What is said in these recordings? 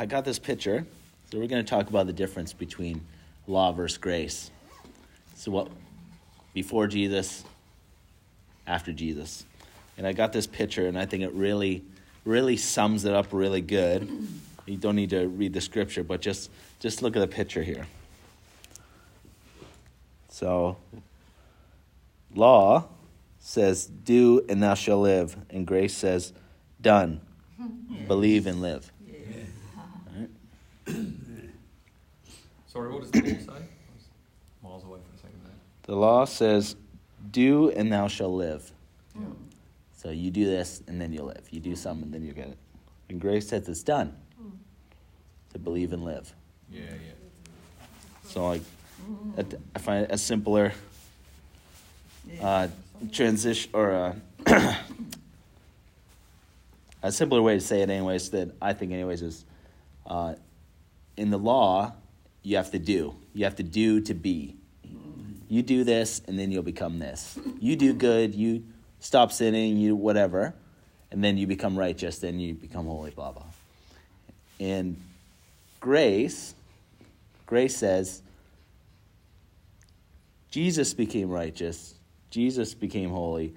I got this picture. So we're going to talk about the difference between law versus grace. So what before Jesus, after Jesus. And I got this picture and I think it really really sums it up really good. You don't need to read the scripture, but just just look at the picture here. So law says do and thou shalt live and grace says done. Believe and live. Sorry, what does the law say? miles away for a second there. The law says, do and thou shalt live. Yeah. So you do this and then you'll live. You do something and then you get it. And grace says it's done. To believe and live. Yeah, yeah. So like, I find a simpler uh, transition or a, a simpler way to say it, anyways. That I think, anyways, is uh, in the law you have to do. You have to do to be. You do this, and then you'll become this. You do good. You stop sinning. You whatever, and then you become righteous. Then you become holy. Blah blah. And grace, grace says. Jesus became righteous. Jesus became holy.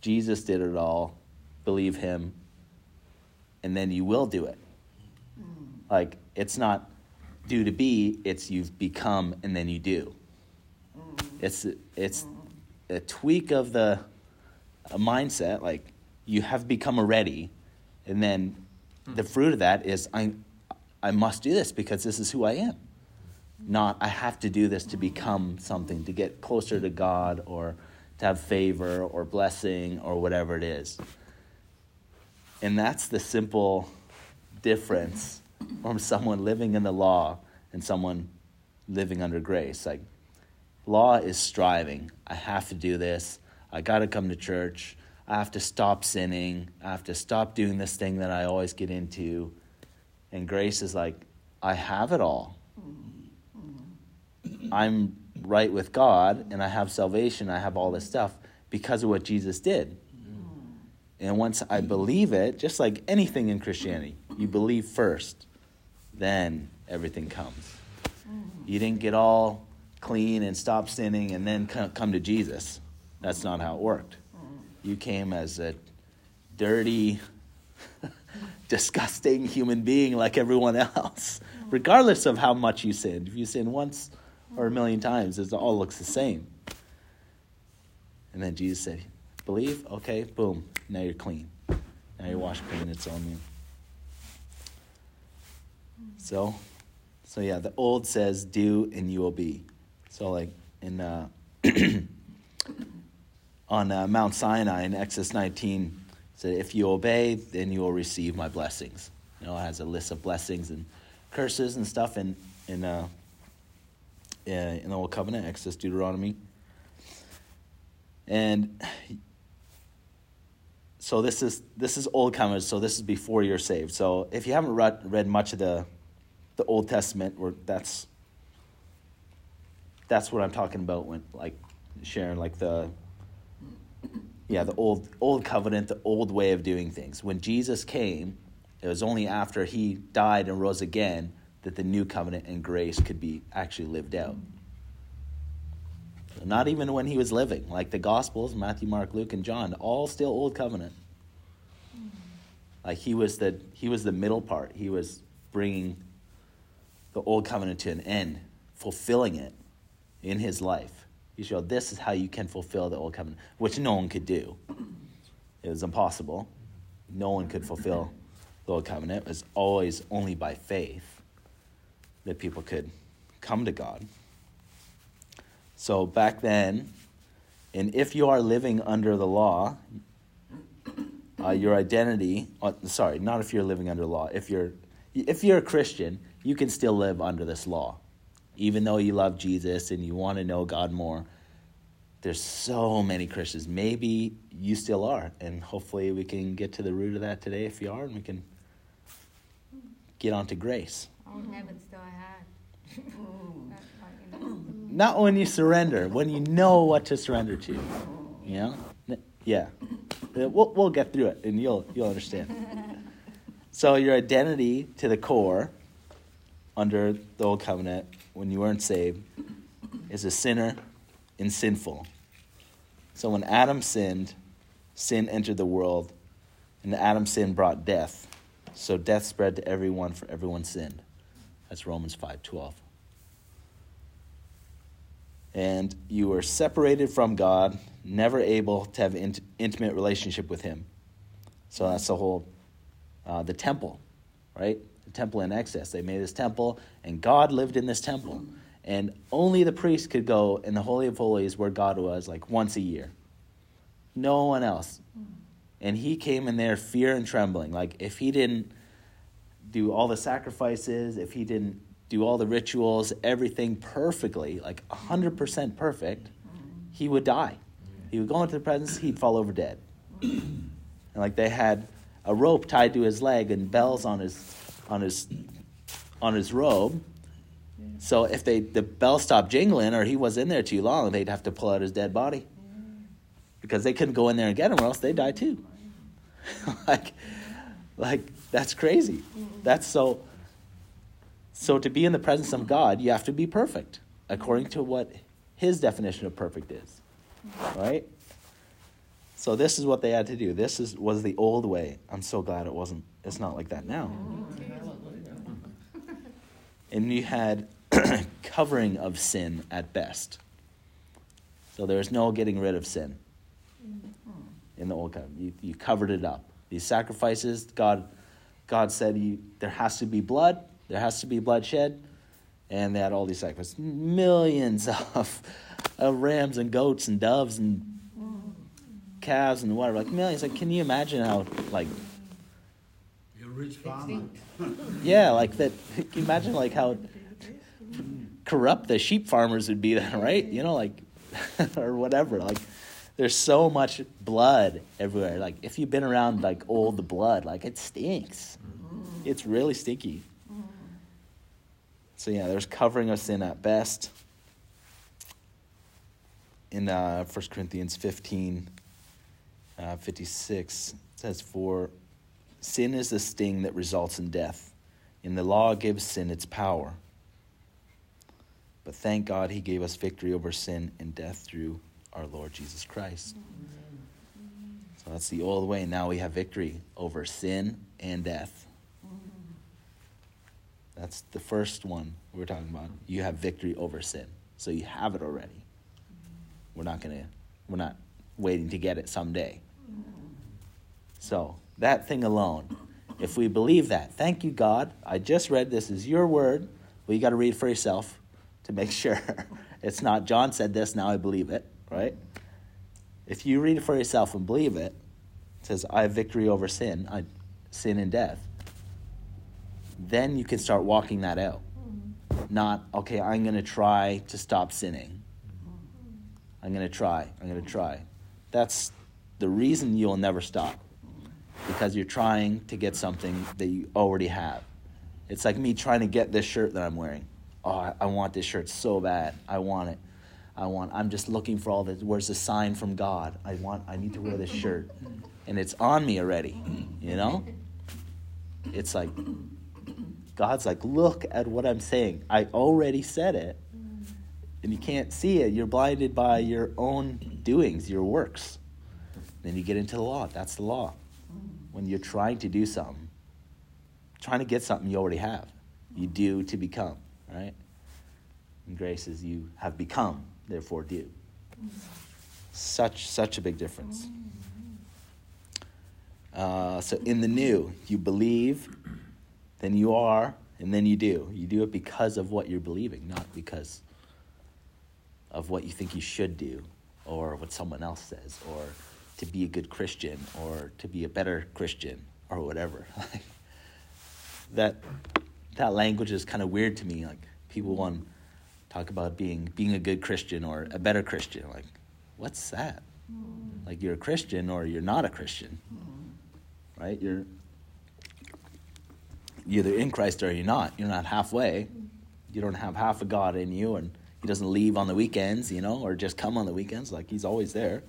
Jesus did it all. Believe him. And then you will do it. Like, it's not do to be, it's you've become and then you do. Mm. It's, it's a tweak of the a mindset. Like, you have become already. And then mm. the fruit of that is I, I must do this because this is who I am not I have to do this to become something, to get closer to God or to have favor or blessing or whatever it is. And that's the simple difference from someone living in the law and someone living under grace. Like, law is striving. I have to do this. I got to come to church. I have to stop sinning. I have to stop doing this thing that I always get into. And grace is like, I have it all. I'm right with God and I have salvation, I have all this stuff because of what Jesus did. And once I believe it, just like anything in Christianity, you believe first, then everything comes. Mm. You didn't get all clean and stop sinning and then come to Jesus. That's not how it worked. Mm. You came as a dirty, disgusting human being like everyone else, mm. regardless of how much you sinned. If you sin once, or a million times. It all looks the same. And then Jesus said, Believe? Okay, boom. Now you're clean. Now you're washed clean. It's on you. So, so yeah, the old says, do and you will be. So, like in uh, on uh, Mount Sinai in Exodus 19, said, if you obey, then you will receive my blessings. You know, it has a list of blessings and curses and stuff. In uh, uh, in the Old Covenant, Exodus, Deuteronomy. And so this is this is Old Covenant, so this is before you're saved. So if you haven't read, read much of the the Old Testament, where that's that's what I'm talking about when like sharing like the yeah the old old covenant, the old way of doing things. When Jesus came, it was only after he died and rose again that the new covenant and grace could be actually lived out. Not even when he was living, like the Gospels, Matthew, Mark, Luke, and John, all still old covenant. Like he was the he was the middle part. He was bringing the old covenant to an end, fulfilling it in his life. He showed this is how you can fulfill the old covenant, which no one could do. It was impossible. No one could fulfill the old covenant. It was always only by faith that people could come to God. So back then, and if you are living under the law, uh, your identity, uh, sorry, not if you're living under law, if you're, if you're a Christian, you can still live under this law. Even though you love Jesus and you want to know God more, there's so many Christians. Maybe you still are, and hopefully we can get to the root of that today if you are, and we can get onto grace. Old habits still. Not when you surrender, when you know what to surrender to. You know? Yeah. We'll, we'll get through it and you'll, you'll understand. So, your identity to the core under the old covenant, when you weren't saved, is a sinner and sinful. So when Adam sinned, sin entered the world, and Adam's sin brought death. So death spread to everyone, for everyone sinned. That's Romans 5:12. And you were separated from God, never able to have int- intimate relationship with Him. So that's the whole, uh, the temple, right? Temple in Exodus. They made this temple, and God lived in this temple. And only the priest could go in the Holy of Holies where God was, like once a year. No one else. And he came in there fear and trembling. Like if he didn't do all the sacrifices, if he didn't do all the rituals, everything perfectly, like 100% perfect, he would die. He would go into the presence, he'd fall over dead. And like they had a rope tied to his leg and bells on his on his on his robe. So if they the bell stopped jingling or he was in there too long, they'd have to pull out his dead body. Because they couldn't go in there and get him or else they'd die too. like like that's crazy. That's so so to be in the presence of God, you have to be perfect according to what his definition of perfect is. Right? So this is what they had to do. This is was the old way. I'm so glad it wasn't it's not like that now. And you had covering of sin at best. So there was no getting rid of sin mm-hmm. in the old covenant. You, you covered it up. These sacrifices, God, God said you, there has to be blood, there has to be bloodshed, and they had all these sacrifices, millions of, of rams and goats and doves and mm-hmm. calves and whatever, like millions. Like, can you imagine how like rich farmer. yeah, like that? Can you imagine like how corrupt the sheep farmers would be then, right? You know, like or whatever. Like there's so much blood everywhere. Like if you've been around like old blood, like it stinks. It's really stinky. So yeah, there's covering of sin at best. In uh, 1 Corinthians 15, uh, 56, it says, For sin is the sting that results in death, and the law gives sin its power. But thank God he gave us victory over sin and death through our Lord Jesus Christ. So that's the old way. Now we have victory over sin and death. That's the first one we're talking about. You have victory over sin. So you have it already. We're not going to we're not waiting to get it someday. So, that thing alone, if we believe that, thank you God. I just read this is your word. Well, you got to read for yourself to make sure. it's not John said this, now I believe it, right? If you read it for yourself and believe it, it says I have victory over sin, I, sin and death. Then you can start walking that out. Not, okay, I'm going to try to stop sinning. I'm going to try. I'm going to try. That's the reason you'll never stop. Because you're trying to get something that you already have. It's like me trying to get this shirt that I'm wearing. Oh, I, I want this shirt so bad. I want it. I want. I'm just looking for all this. Where's the sign from God? I want. I need to wear this shirt, and it's on me already. You know. It's like God's like, look at what I'm saying. I already said it, and you can't see it. You're blinded by your own doings, your works. Then you get into the law. That's the law. When you're trying to do something, trying to get something you already have, you do to become, right? And grace is you have become, therefore do. Such such a big difference. Uh, so in the new, you believe, then you are, and then you do. You do it because of what you're believing, not because of what you think you should do, or what someone else says, or to be a good Christian, or to be a better Christian, or whatever. that that language is kind of weird to me. Like people want to talk about being being a good Christian or a better Christian. Like, what's that? Mm. Like you're a Christian or you're not a Christian, mm. right? You're you're either in Christ or you're not. You're not halfway. You don't have half a God in you, and He doesn't leave on the weekends, you know, or just come on the weekends. Like He's always there.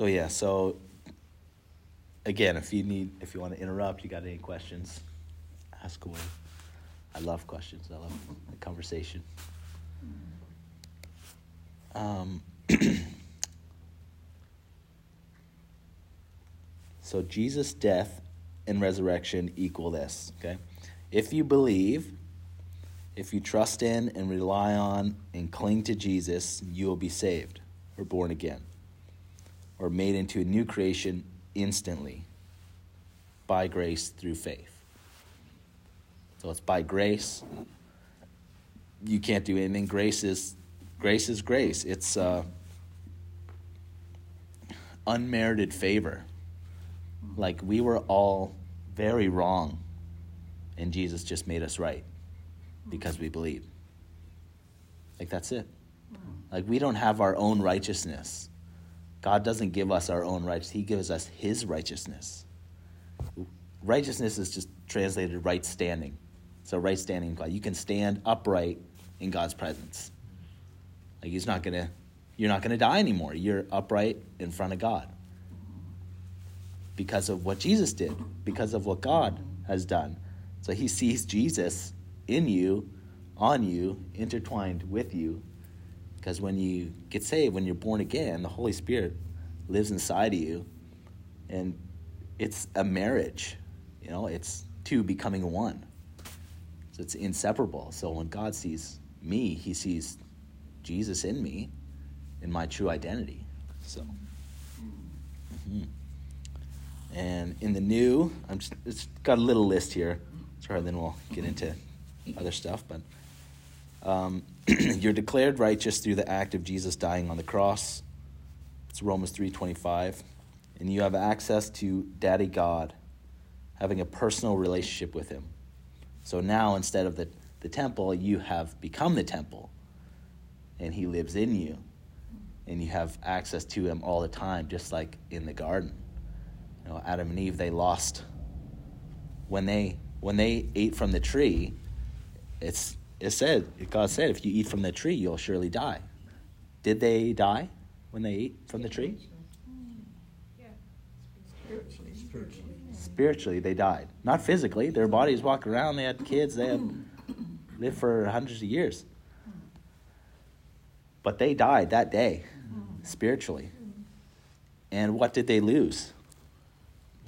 So yeah, so again, if you need, if you want to interrupt, you got any questions, ask away. I love questions. I love the conversation. Um, so Jesus' death and resurrection equal this. Okay, if you believe, if you trust in and rely on and cling to Jesus, you will be saved or born again or made into a new creation instantly by grace through faith. So it's by grace. You can't do anything. Grace is grace is grace. It's uh, unmerited favor. Like we were all very wrong, and Jesus just made us right because we believe. Like that's it. Like we don't have our own righteousness. God doesn't give us our own righteousness. He gives us his righteousness. Righteousness is just translated right standing. So right standing God. You can stand upright in God's presence. Like he's not gonna you're not gonna die anymore. You're upright in front of God. Because of what Jesus did, because of what God has done. So he sees Jesus in you, on you, intertwined with you. Because when you get saved, when you're born again, the Holy Spirit lives inside of you. And it's a marriage. You know, it's two becoming one. So it's inseparable. So when God sees me, he sees Jesus in me, in my true identity. So. mhm. And in the new, I'm just it's got a little list here. Sorry, then we'll get into other stuff. But um, you're declared righteous through the act of Jesus dying on the cross. It's Romans three twenty five, and you have access to Daddy God, having a personal relationship with Him. So now, instead of the the temple, you have become the temple, and He lives in you, and you have access to Him all the time, just like in the garden. You know, Adam and Eve they lost when they when they ate from the tree. It's it said God said if you eat from the tree you'll surely die. Did they die when they ate from the tree? Yeah. Spiritually. Spiritually, they died. Not physically. Their bodies walked around. They had kids. They had lived for hundreds of years. But they died that day, spiritually. And what did they lose?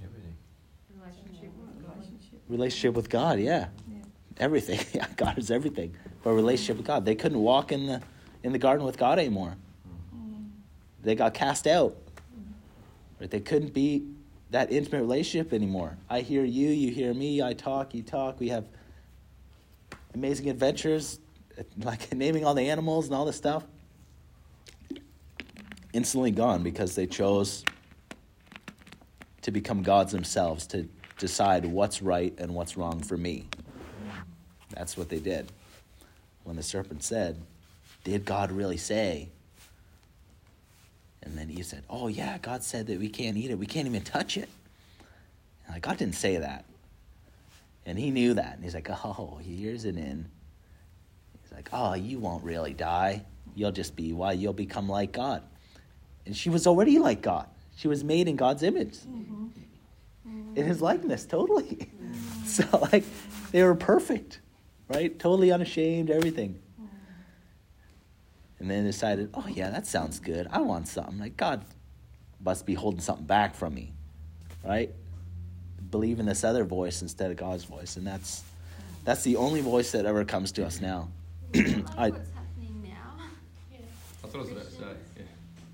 Everything. Relationship with Relationship with God. Yeah, everything. God is everything. But relationship with God. They couldn't walk in the in the garden with God anymore. They got cast out. Right? They couldn't be that intimate relationship anymore. I hear you, you hear me. I talk, you talk. We have amazing adventures, like naming all the animals and all this stuff. Instantly gone because they chose to become gods themselves, to decide what's right and what's wrong for me. That's what they did. When the serpent said, Did God really say? And then Eve said, Oh, yeah, God said that we can't eat it. We can't even touch it. And like, God didn't say that. And he knew that. And he's like, Oh, here's it in. He's like, Oh, you won't really die. You'll just be, why? You'll become like God. And she was already like God. She was made in God's image, mm-hmm. in his likeness, totally. So, like, they were perfect, right? Totally unashamed, everything. And then decided, oh, yeah, that sounds good. I want something. Like, God must be holding something back from me, right? Believe in this other voice instead of God's voice. And that's, that's the only voice that ever comes to us now. Is like I- what's happening now? That's what I was about to say. Yeah.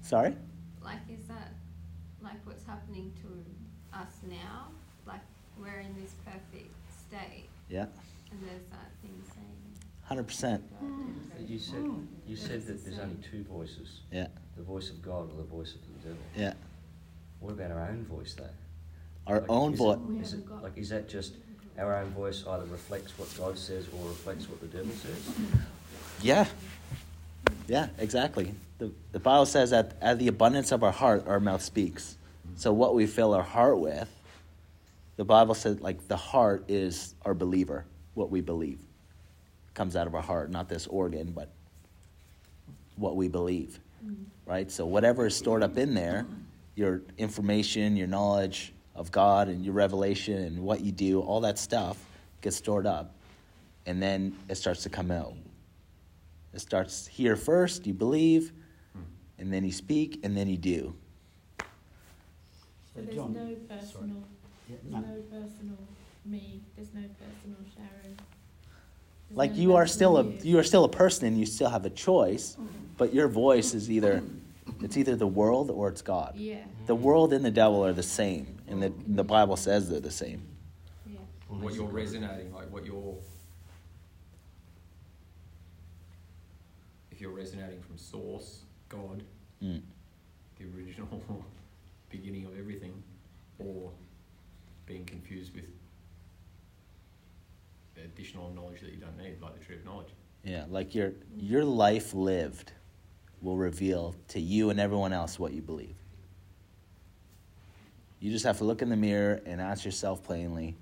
Sorry? Like, is that like what's happening to us now? Like, we're in this perfect state, Yeah, and there's that thing 100%. You said you said that there's only two voices: Yeah, the voice of God or the voice of the devil. yeah. What about our own voice, though? Our Like, own is voice. it- Is it like is that just our own voice either reflects what God says or reflects what the devil says? Yeah. Yeah, exactly. The, the Bible says that out of the abundance of our heart, our mouth speaks. So what we fill our heart with, the Bible says, like, the heart is our believer, what we believe. Comes out of our heart, not this organ, but what we believe. Right? So whatever is stored up in there, your information, your knowledge of God and your revelation and what you do, all that stuff gets stored up. And then it starts to come out. It starts here first, you believe, and then you speak, and then you do. So there's John, no personal, Yeah, there's no. no personal me, there's no personal Sharon. There's Like you are still a you. you are still a person and you still have a choice, but your voice is either it's either the world or it's God. Yeah, The world and the devil are the same, and the, the Bible says they're the same. yeah. What you're resonating, like what you're. If you're resonating from source, God, Mm. the original beginning of everything, or being confused with additional knowledge that you don't need, like the tree of knowledge. Yeah, like your your life lived will reveal to you and everyone else what you believe. You just have to look in the mirror and ask yourself plainly.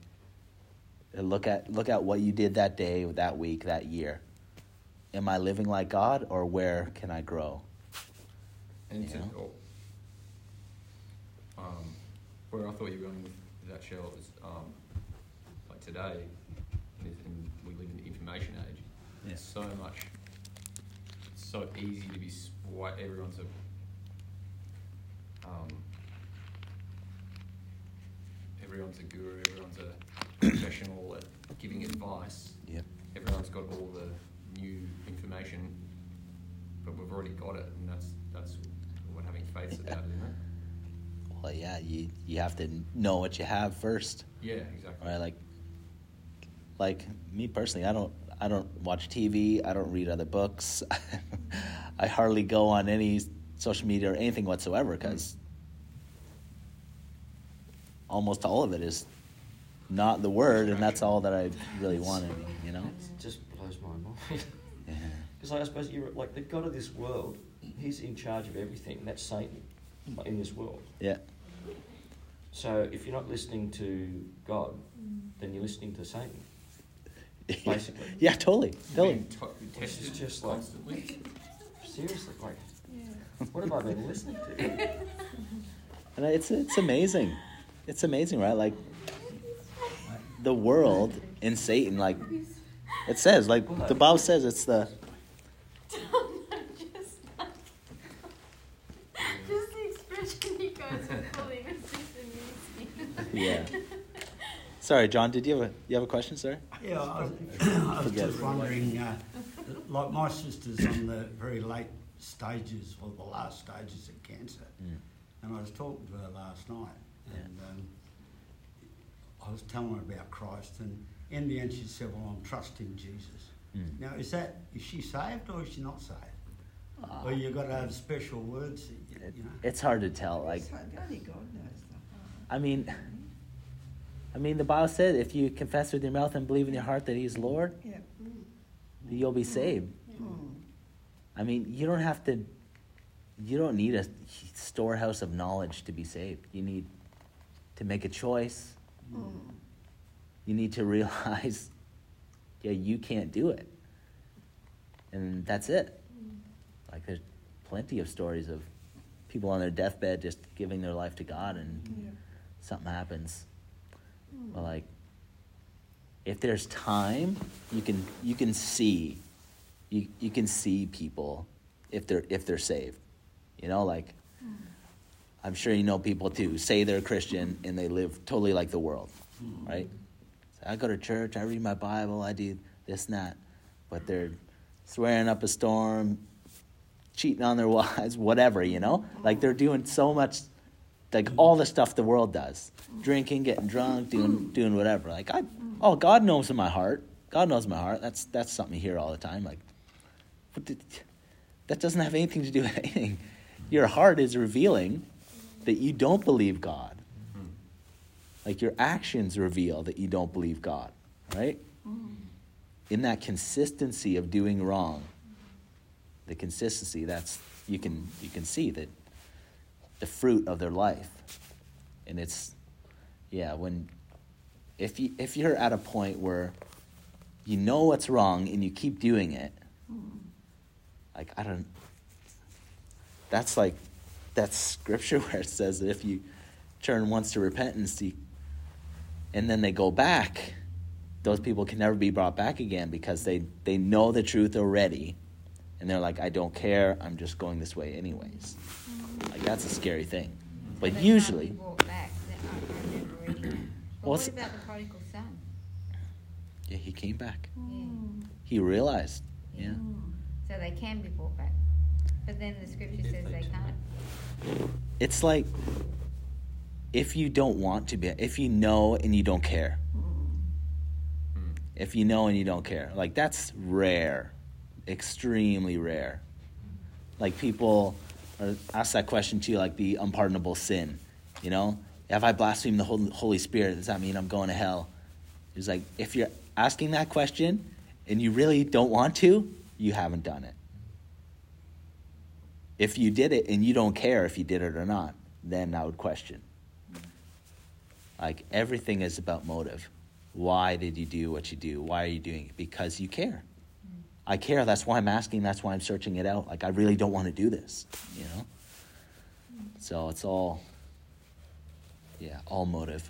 and Look at look at what you did that day, that week, that year. Am I living like God, or where can I grow? And to, or, um, where I thought you were going with that shell is um, like today, is in, we live in the information age. Yeah. It's so much, it's so easy to be swi Everyone's a, um, everyone's a guru. Everyone's a professional at giving advice. Yep. Everyone's got all the new information, but we've already got it, and that's that's what having faith's about, isn't it? Well, yeah, you you have to know what you have first. Yeah, exactly. right? Like, like me personally, I don't, I don't watch TV. I don't read other books. I hardly go on any social media or anything whatsoever because almost all of it is not the word, and that's all that I really wanted. You know? It just blows my mind. Yeah. Because I suppose you're like the God of this world. He's in charge of everything. That's Satan like, in this world. Yeah. So if you're not listening to God, then you're listening to Satan. Basically. yeah, totally, totally. Being to- Which is tested just like- constantly. Seriously, like, Yeah. what have I been listening to? And it's it's amazing. It's amazing, right? Like the world and Satan, like it says, like the Bible says, it's the just like, just the expression he goes with fully was just amusing. yeah. Sorry, John. Did you have a you have a question, sir? Yeah, I was, I was just wondering, uh, like my sister's on the very late stages or the last stages of cancer, Mm. and I was talking to her last night, and um, I was telling her about Christ, and in the end she said, "Well, I'm trusting Jesus." Mm. Now, is that is she saved or is she not saved? Uh, or you've got to have special words, you, it- you know? it's hard to tell. Like, Only God knows. I mean, I mean, the Bible said, if you confess with your mouth and believe in your heart that He's Lord, Yeah. you'll be saved. Mm. I mean, you don't have to. You don't need a storehouse of knowledge to be saved. You need to make a choice. Mm. You need to realize, yeah, you can't do it, and that's it. Like there's plenty of stories of people on their deathbed just giving their life to God, and Yeah. something happens. Like, if there's time, you can you can see, you you can see people if they're if they're saved. You know, like I'm sure you know people too say they're Christian and they live totally like the world, right? So I go to church, I read my Bible, I do this and that, but they're swearing up a storm, cheating on their wives, whatever, you know? Like they're doing so much like all the stuff the world does. Drinking, getting drunk, doing doing whatever. Like I oh God knows in my heart. God knows my heart. That's that's something you hear all the time. Like the, that doesn't have anything to do with anything. Your heart is revealing that you don't believe God. Like your actions reveal that you don't believe God, right? In that consistency of doing wrong, the consistency that's you can you can see that the fruit of their life, and it's yeah when if you if you're at a point where you know what's wrong and you keep doing it, like I don't. That's like that's scripture where it says that if you turn once to repentance, you- and then they go back, those people can never be brought back again because they, they know the truth already. And they're like, I don't care. I'm just going this way anyways. Like, that's a scary thing. But They usually, can't be brought back. They are- are never ready. But what about the prodigal son? yeah, he came back. Yeah. He realized. Yeah. So they can be brought back. But then the scripture says they they can't. It's like if you don't want to be, if you know and you don't care. If you know and you don't care. Like, that's rare. Extremely rare. Like, people are, ask that question too, like the unpardonable sin. You know? If I blaspheme the Holy Spirit, does that mean I'm going to hell? It's like, if you're asking that question and you really don't want to, you haven't done it. If you did it and you don't care if you did it or not, then I would question. Like everything is about motive. Why did you do what you do? Why are you doing it? Because you care. I care. That's why I'm asking. That's why I'm searching it out. Like I really don't want to do this, you know? So it's all, yeah, all motive,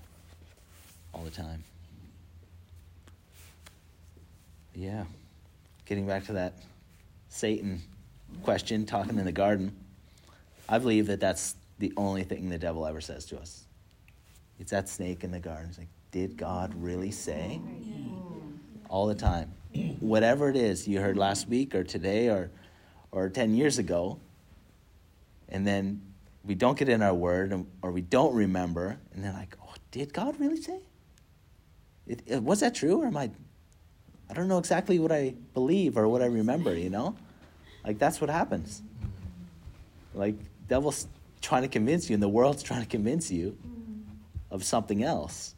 all the time. Yeah. Getting back to that Satan question, talking in the garden, I believe that that's the only thing the devil ever says to us. It's that snake in the garden. It's like, did God really say? All the time. Whatever it is you heard last week or today or, or 10 years ago, and then we don't get in our word or we don't remember, and they're like, oh, did God really say? It, it, was that true or am I I don't know exactly what I believe or what I remember, you know? Like that's what happens. Like devil's trying to convince you and the world's trying to convince you of something else.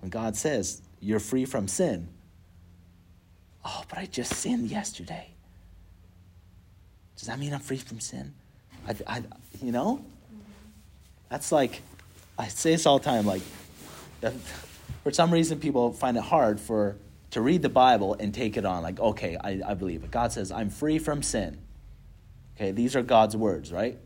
When God says you're free from sin. Oh, but I just sinned yesterday. Does that mean I'm free from sin? I, I, you know? That's like, I say this all the time, like, for some reason people find it hard for to read the bible and take it on like okay I, I believe it god says i'm free from sin okay these are god's words right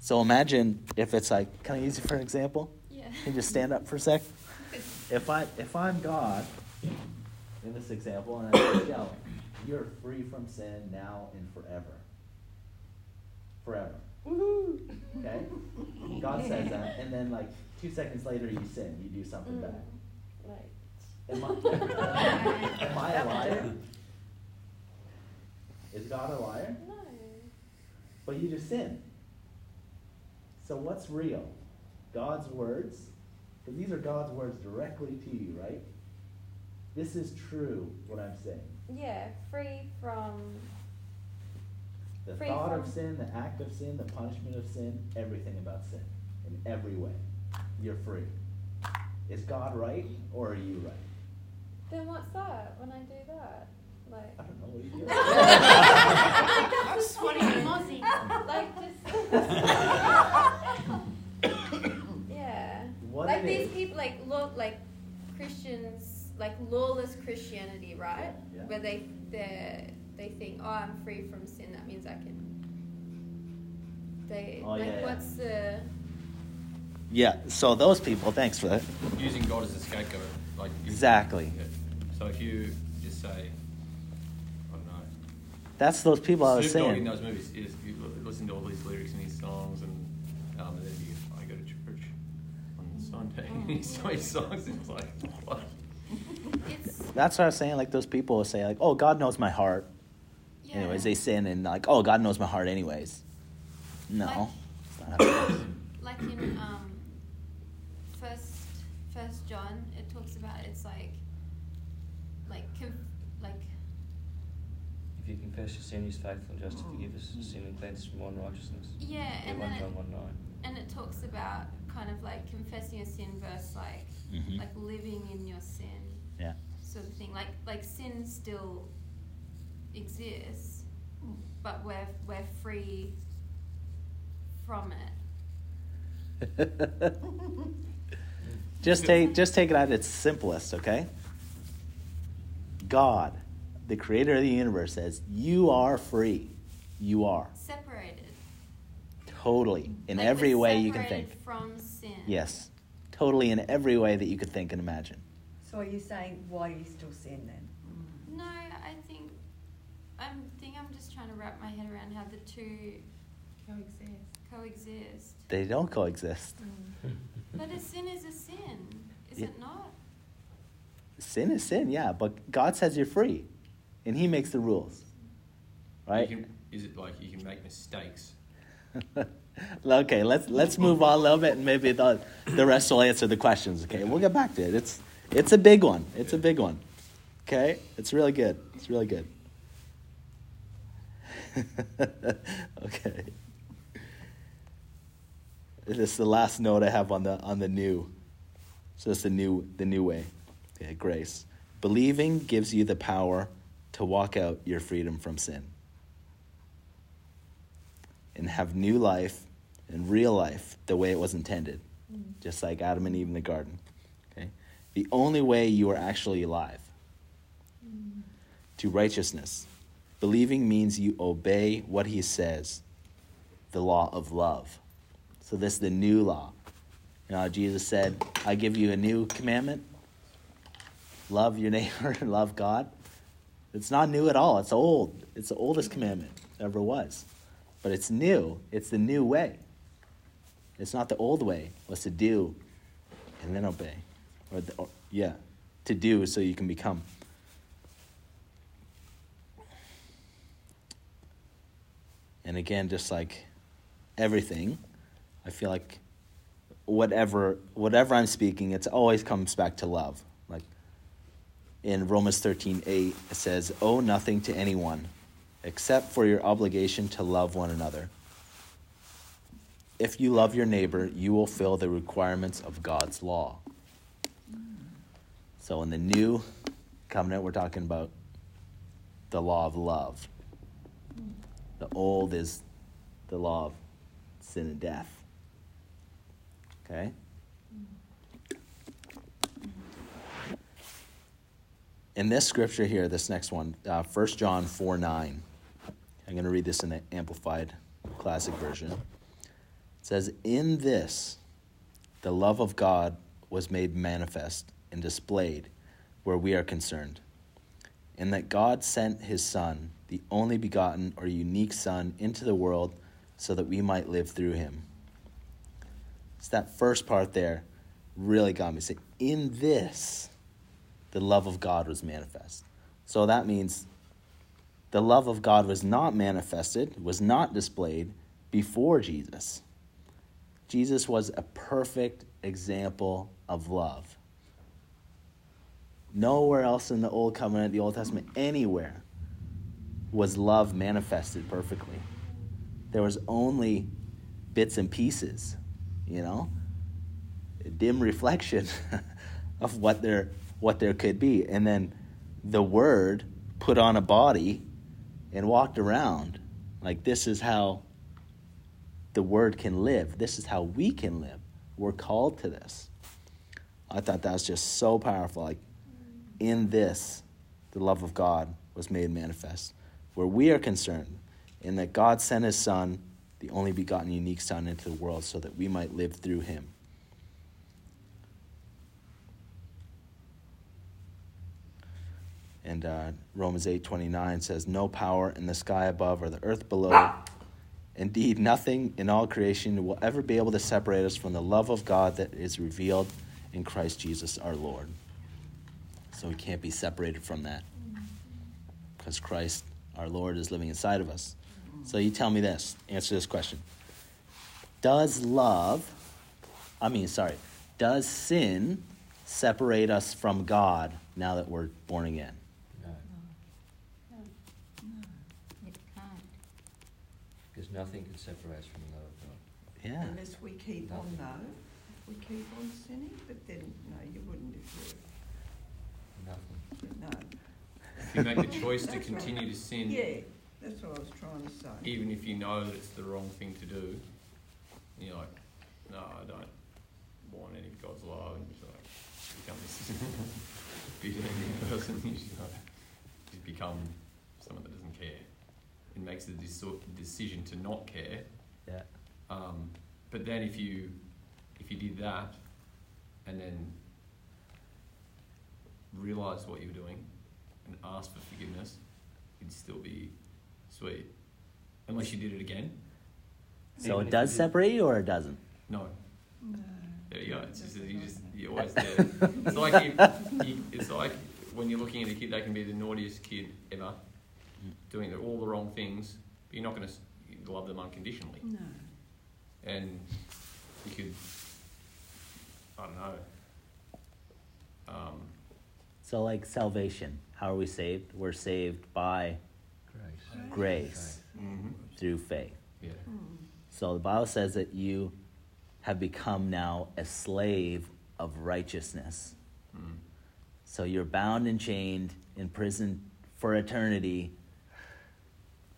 so imagine if it's like can i use it for an example Yeah. can you just stand up for a sec if i if i'm god in this example and i say Joe, you're free from sin now and forever forever okay god says that and then like two seconds later you sin you do something bad Like, Am I, am I a liar? Is God a liar? no. But you just sinned. So what's real? God's words? Because these are God's words directly to you, right? This is true, what I'm saying. Yeah, free from. The Free thought of sin, the act of sin, the punishment of sin, everything about sin. In every way. You're free. Is God right or are you right? Then what's that when I do that? Like, I don't know. What are you doing? I'm swatting a mozzie. Like just. yeah. What like these is- people, like look, like Christians, like lawless Christianity, right? Yeah. Where they they they think, oh, I'm free from sin. That means I can. They Oh, like, yeah, yeah. what's the? Yeah, so those people, thanks for that. Using God as a scapegoat, like you- Exactly. Yeah. So if you just say, I don't know, That's those people I was Snoop Dogg in saying. those movies, is you listen to all these lyrics in his songs, and, um, and then you, I go to church on Sunday, and he sings songs, it's like, what? It's That's what I was saying. Like those people will say, like, "Oh, God knows my heart." yeah. Anyways, they sin and like, "Oh, God knows my heart." Anyways, no, Like- it's not how it like in um, first First John, it talks about it's like like conf- like If you confess your sin, He's faithful and just to forgive us sin and cleanse us from all unrighteousness. yeah, Yeah, and 1 then John it, 1 9. and it talks about kind of like confessing your sin versus like Mhm. like living in your sin Yeah. Sort of thing. Like like sin still exists, but we're we're free from it. just take just take it at its simplest, okay? God, the creator of the universe says, "You are free. You are." Separated. Totally. In Like, every way you can separated think. From sin. Yes. Totally in every way that you could think and imagine. So are you saying why do you still sin then? No, I think I'm think I'm just trying to wrap my head around how the two Coexist. coexist. They don't coexist. Mm. But a sin is a sin, is Yeah. it not? Sin is sin, yeah, but God says you're free. And He makes the rules. Right? You can, is it like you can make mistakes? okay, let's let's move on a little bit, and maybe the the rest will answer the questions. Okay, we'll get back to it. It's it's a big one. It's a big one. Okay, it's really good. It's really good. okay, this is the last note I have on the on the new. So it's the new the new way. Okay, grace. Believing gives you the power to walk out your freedom from sin and have new life and real life the way it was intended, mm. just like Adam and Eve in the garden. The only way you are actually alive to righteousness. Believing means you obey what he says, the law of love. So this is the new law. You know, Jesus said, I give you a new commandment. Love your neighbor and love God. It's not new at all. It's old. It's the oldest commandment ever was. But it's new. It's the new way. It's not the old way. Was to do and then obey. Or, the, or yeah, to do so you can become. And again, just like everything, I feel like whatever whatever I'm speaking, it always comes back to love. Like in Romans 13, 8, it says, Owe nothing to anyone except for your obligation to love one another. If you love your neighbor, you will fill the requirements of God's law. So in the new covenant, we're talking about the law of love. The old is the law of sin and death. Okay? In this scripture here, this next one, uh, 1 John 4 9. I'm going to read this in the Amplified Classic Version. It says, In this, the love of God was made manifest and displayed where we are concerned, in that God sent his Son, the only begotten or unique Son, into the world so that we might live through him. So that first part there really got me. Say, in this, the love of God was manifest. So that means the love of God was not manifested, was not displayed before Jesus. Jesus was a perfect example of love. Nowhere else in the Old Covenant, the Old Testament, anywhere was love manifested perfectly. There was only bits and pieces, you know, a dim reflection of what there what there could be. And then the word put on a body and walked around. Like this is how the word can live. This is how we can live. We're called to this. I thought that was just so powerful. Like in this, the love of God was made manifest. Where we are concerned, in that God sent his Son, the only begotten unique Son, into the world so that we might live through him. And uh, Romans 8 29 says, No power in the sky above or the earth below. Indeed, nothing in all creation will ever be able to separate us from the love of God that is revealed in Christ Jesus our Lord. So we can't be separated from that because Christ our Lord is living inside of us. So you tell me this, answer this question. Does love, I mean, sorry, does sin separate us from God now that we're born again? No, It can't. because nothing can separate us from the love of God. Yeah. Unless we keep on, no. If we keep on sinning, but then, no, you wouldn't if Nothing. you, no. If you make the choice to That's right. continue to sin, Yeah, that's what I was trying to say. even if you know that it's the wrong thing to do, you're like, no, I don't want any of God's love, and you like become this bitter person. You just, like, just become someone that doesn't care. It makes the dis- decision to not care Yeah. Um, but then if you if you did that and then realised what you were doing and asked for forgiveness, it'd still be sweet. Unless you did it again. So Even it does separate you or it doesn't? No. No. There you go. It's just you just you're always there. It's like you, you, it's like when you're looking at a kid, they can be the naughtiest kid ever, doing all the wrong things. But you're not going to love them unconditionally, No. and you could, I don't know. Um, So, like salvation, how are we saved? We're saved by Grace. grace through faith. yeah. So the Bible says that you have become now a slave of righteousness. Mm. So you're bound and chained in prison for eternity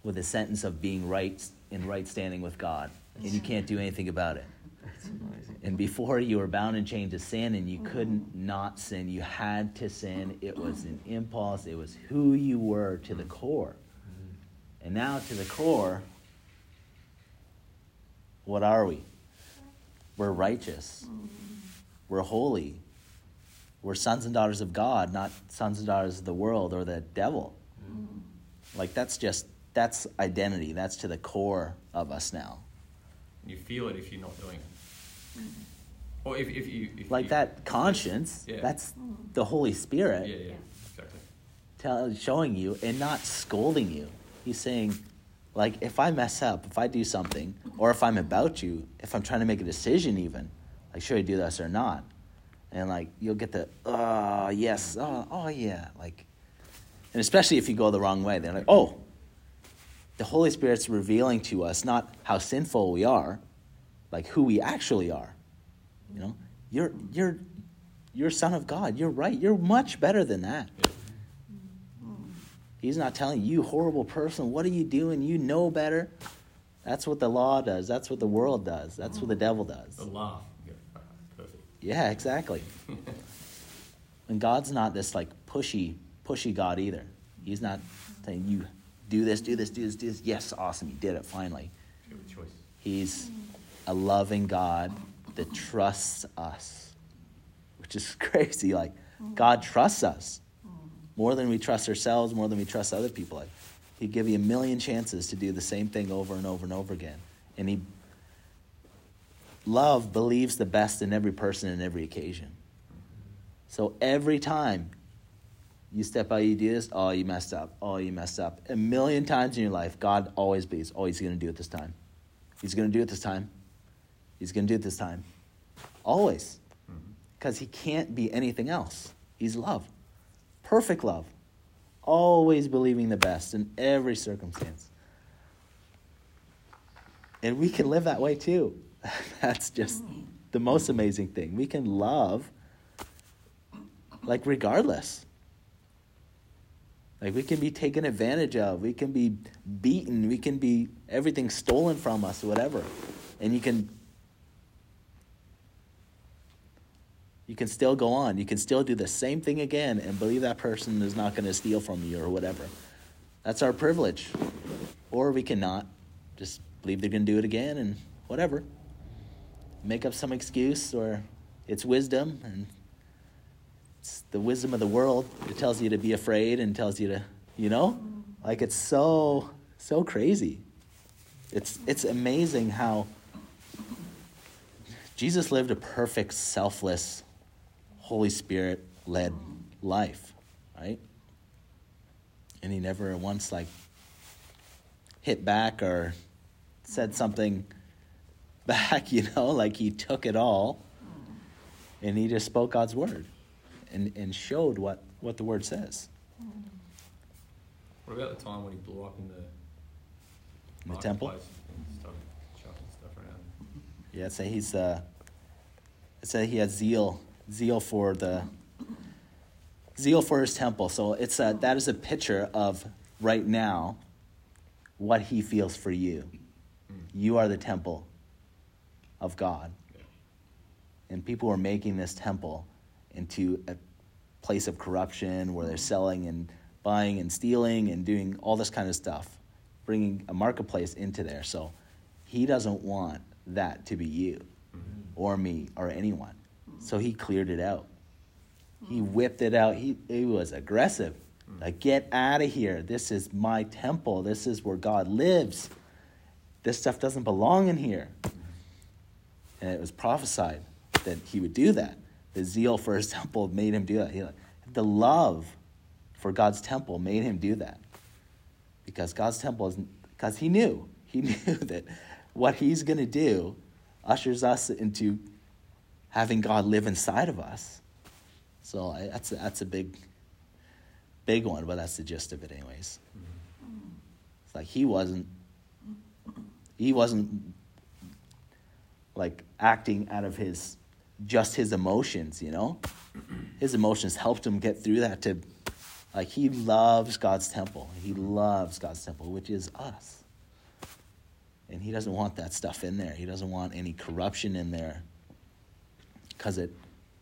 with a sentence of being right in right standing with God. And you can't do anything about it. That's amazing. And before you were bound and chained to sin and you couldn't mm-hmm. not sin. You had to sin. It was an mm-hmm. impulse. It was who you were to the core. Mm-hmm. And now to the core, what are we? We're righteous. We're holy. We're sons and daughters of God, not sons and daughters of the world or the devil. Like that's just that's identity. That's to the core of us now. You feel it if you're not doing it, Mm-hmm. or if if you if Like you, that conscience, Yeah. that's the Holy Spirit Yeah, yeah, exactly. tell, showing you and not scolding you. He's saying, like, if I mess up, if I do something, or if I'm about you, if I'm trying to make a decision, even, like, should I do this or not? And, like, you'll get the, oh, yes, oh, oh, yeah. Like, and especially if you go the wrong way, they're like, oh, the Holy Spirit's revealing to us not how sinful we are, like who we actually are. You know, you're, you're, you're son of God. You're right. You're much better than that. He's not telling you, you horrible person, what are you doing? You know better. That's what the law does. That's what the world does. That's what the devil does. The laugh. Yeah, uh, perfect. Yeah, exactly. And God's not this like pushy, pushy God either. He's not saying you do this, do this, do this, do this. Yes, awesome, you did it finally. You have a choice. He's a loving God that trusts us, which is crazy. Like, God trusts us more than we trust ourselves, more than we trust other people. Like, he'd give you a million chances to do the same thing over and over and over again. And he, love believes the best in every person and every occasion. So every time you step out, you do this, oh, you messed up. Oh, you messed up. A million times in your life, God always believes, oh, he's going to do it this time. He's going to do it this time. He's going to do it this time. Always. Mm-hmm. Because he can't be anything else. He's love. Perfect love. Always believing the best in every circumstance. And we can live that way too. That's just the most amazing thing. We can love like regardless. Like we can be taken advantage of, we can be beaten, we can be everything stolen from us, whatever. And you can you can still go on. You can still do the same thing again and believe that person is not going to steal from you or whatever. That's our privilege. Or we cannot just believe they're going to do it again and whatever. Make up some excuse or it's wisdom and it's the wisdom of the world. It tells you to be afraid and tells you to, you know? Like it's so so crazy. It's it's amazing how Jesus lived a perfect, selfless, Holy Spirit led life, right? And he never once like hit back or said something back, you know, like he took it all and he just spoke God's word and, and showed what, what the word says. What about the time when he blew up in the In the temple? stuff around? Yeah, say he's uh said he had zeal zeal for the zeal for his temple. So it's a, that is a picture of right now what he feels for you. You are the temple of God. And people are making this temple into a place of corruption where they're selling and buying and stealing and doing all this kind of stuff, bringing a marketplace into there. So he doesn't want that to be you mm-hmm. or me or anyone. So he cleared it out. He mm. whipped it out. He, he was aggressive. Mm. Like, get out of here. This is my temple. This is where God lives. This stuff doesn't belong in here. And it was prophesied that he would do that. The zeal for his temple made him do that. He, the love for God's temple made him do that. Because God's temple is, because he knew, he knew that what he's going to do ushers us into having God live inside of us. So I, that's a, that's a big, big one, but that's the gist of it, anyways. It's like he wasn't, he wasn't like acting out of his just his emotions, you know. His emotions helped him get through that. To like he loves God's temple. He loves God's temple, which is us. And he doesn't want that stuff in there. He doesn't want any corruption in there because it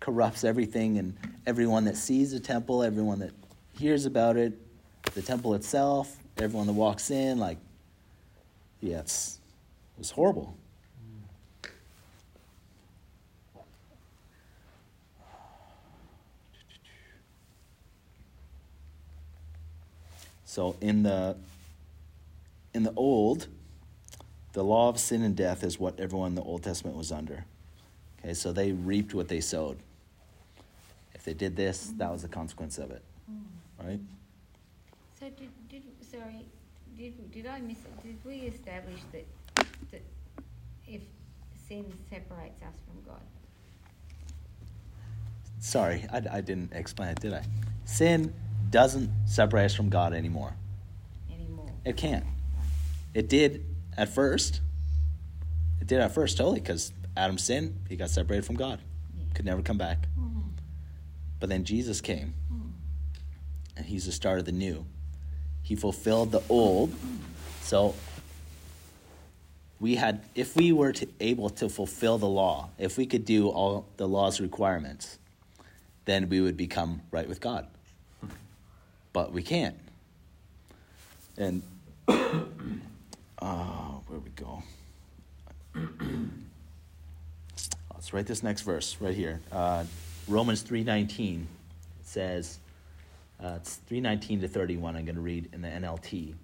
corrupts everything and everyone that sees the temple, everyone that hears about it, the temple itself, everyone that walks in. Like, yeah, it's, horrible. So in the in the old, the law of sin and death is what everyone in the Old Testament was under. Okay, so they reaped what they sowed. If they did this, that was the mm-hmm. consequence of it. Mm-hmm. Right? So did, did, sorry, did, did I miss it? Did we establish that, that if sin separates us from God? Sorry, I, I didn't explain it, did I? Sin doesn't separate us from God anymore. anymore. It can't. It did at first. It did at first, totally, because Adam sinned. He got separated from God. Could never come back. But then Jesus came, and he's the start of the new. He fulfilled the old. So we had, if we were to able to fulfill the law, if we could do all the law's requirements, then we would become right with God. But we can't. And uh, where we go? Write this next verse right here. Uh, Romans three nineteen says, uh, it's three nineteen to thirty one. I'm going to read in the NLT. It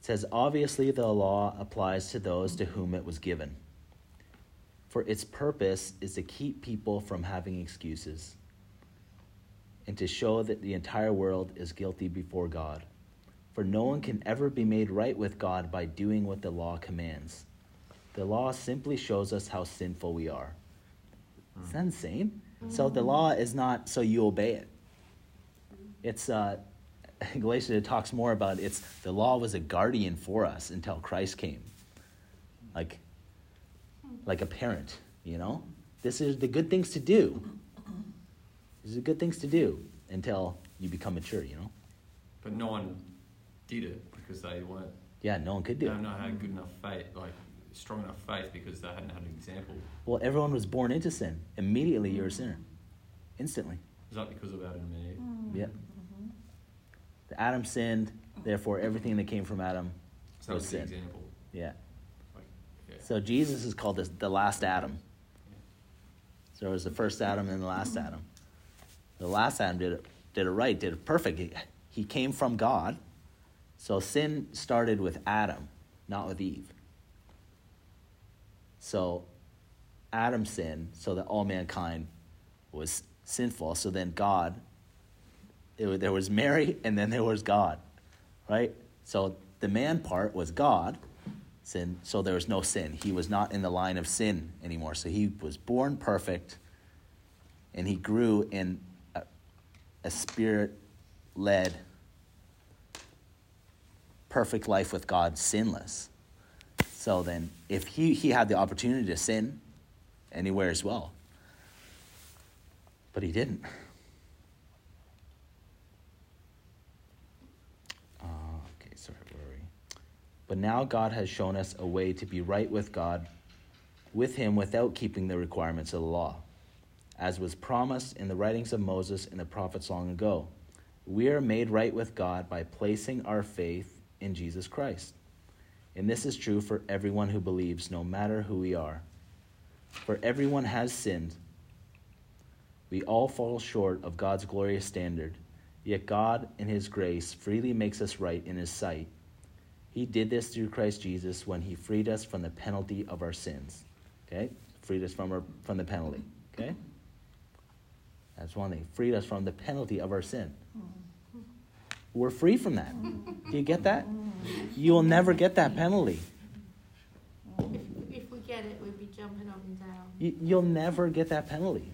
says, obviously the law applies to those to whom it was given, for its purpose is to keep people from having excuses, and to show that the entire world is guilty before God. For no one can ever be made right with God by doing what the law commands. The law simply shows us how sinful we are. Isn't that insane? So the law is not so you obey it. It's uh, Galatians it talks more about it's the law was a guardian for us until Christ came. Like like a parent, you know? This is the good things to do. These are good things to do until you become mature, you know? But no one did it because they weren't. Yeah, no one could do it. don't know how good enough faith, like strong enough faith, because they hadn't had an example. Well, everyone was born into sin. Immediately you're a sinner. Instantly. Is that because of Adam and Eve? Mm. Yeah. Mm-hmm. The Adam sinned, therefore everything that came from Adam So that was was the sin. example. Yeah. Like, yeah. So Jesus is called the, the last Adam. So there was the first Adam and the last Adam. The last Adam did it, did it right, did it perfect. He, he came from God. So sin started with Adam, not with Eve. So Adam sinned, so that all mankind was sinful. So then God, it, there was Mary, and then there was God, right? So the man part was God, sin, so there was no sin. He was not in the line of sin anymore. So he was born perfect, and he grew in a, a spirit led, perfect life with God, sinless. So then, if he, he had the opportunity to sin anywhere as well, but he didn't. Uh, okay, sorry, where are we? But now God has shown us a way to be right with God, with Him, without keeping the requirements of the law, as was promised in the writings of Moses and the prophets long ago. We are made right with God by placing our faith in Jesus Christ. And this is true for everyone who believes, no matter who we are. For everyone has sinned. We all fall short of God's glorious standard, yet God, in His grace, freely makes us right in His sight. He did this through Christ Jesus when He freed us from the penalty of our sins. Okay? Freed us from, our, from the penalty. Okay? That's one thing. Freed us from the penalty of our sin. Mm-hmm. We're free from that. Do you get that? You will never get that penalty. If, if we get it, we'd be jumping up and down. You, you'll never get that penalty.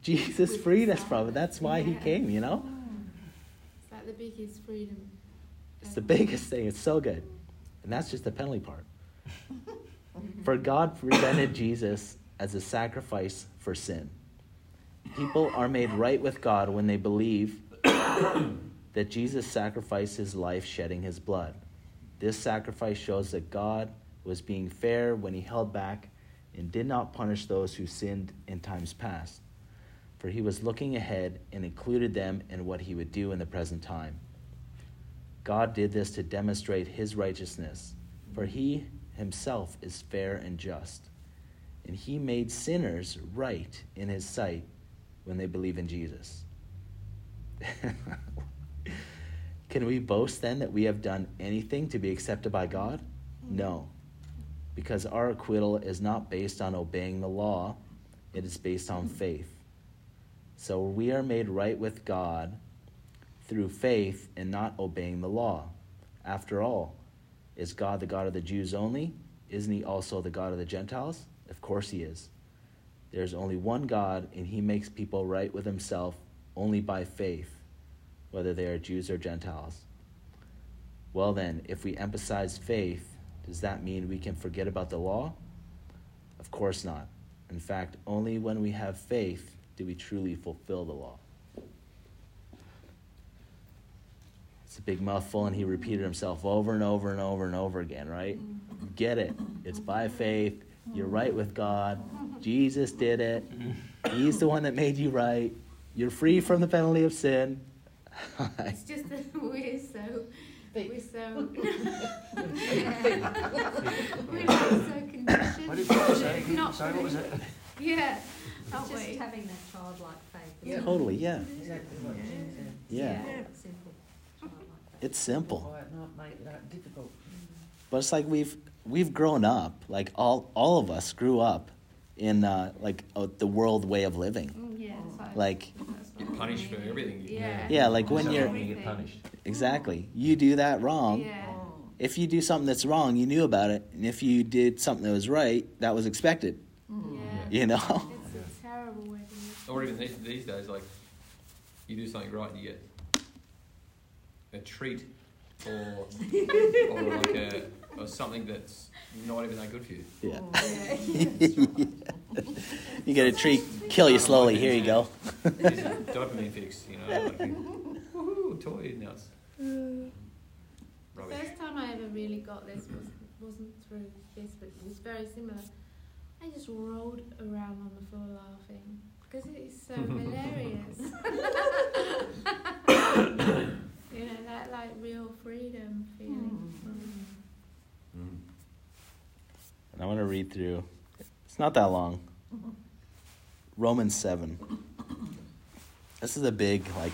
Jesus freed us from it. That's why he came, you know? It's like the biggest freedom. It's the biggest thing. It's so good. And that's just the penalty part. For God presented Jesus as a sacrifice for sin. People are made right with God when they believe that Jesus sacrificed his life shedding his blood. This sacrifice shows that God was being fair when he held back and did not punish those who sinned in times past, for he was looking ahead and included them in what he would do in the present time. God did this to demonstrate his righteousness, for he himself is fair and just, and he made sinners right in his sight when they believe in Jesus. Can we boast then that we have done anything to be accepted by God? No, because our acquittal is not based on obeying the law, it is based on faith. So we are made right with God through faith and not obeying the law. After all, is God the God of the Jews only? Isn't he also the God of the Gentiles? Of course he is. There's only one God, and he makes people right with himself only by faith, whether they are Jews or Gentiles. Well, then, if we emphasize faith, does that mean we can forget about the law? Of course not. In fact, only when we have faith do we truly fulfill the law. It's a big mouthful, and he repeated himself over and over and over and over again, right? Get it. It's by faith. You're right with God. Jesus did it. He's the one that made you right. You're free from the penalty of sin. It's just that we're so we're so we're so conditioned. What did you say? Not Sorry, what was it? Yeah, It's aren't just we? having that childlike faith. Yeah. Totally, yeah. Exactly what Jen said. Yeah. Simple. It's simple. Why not make that difficult? But it's like we've we've grown up, like all all of us grew up in uh, like uh, the world way of living. Mm, yeah, like, Like You're punished for mean. everything. Yeah. yeah, like when So you're you get punished. exactly you do that wrong. Yeah. Oh. If you do something that's wrong, you knew about it, and if you did something that was right, that was expected. Yeah. You know. It's a terrible way to live. Or even these, these days, like you do something right and you get a treat or, or like a, or something that's not even that good for you. Yeah. Oh, yeah. you get a treat, kill you slowly. Here you go. It's a dopamine fix, you know. Like, woohoo, toy nuts. Rubbish. First time I ever really got this was wasn't through this, but it was very similar. I just rolled around on the floor laughing because it is so hilarious. you know that like real freedom feeling. Hmm. And I want to read through. It's not that long. Romans seven. This is a big like.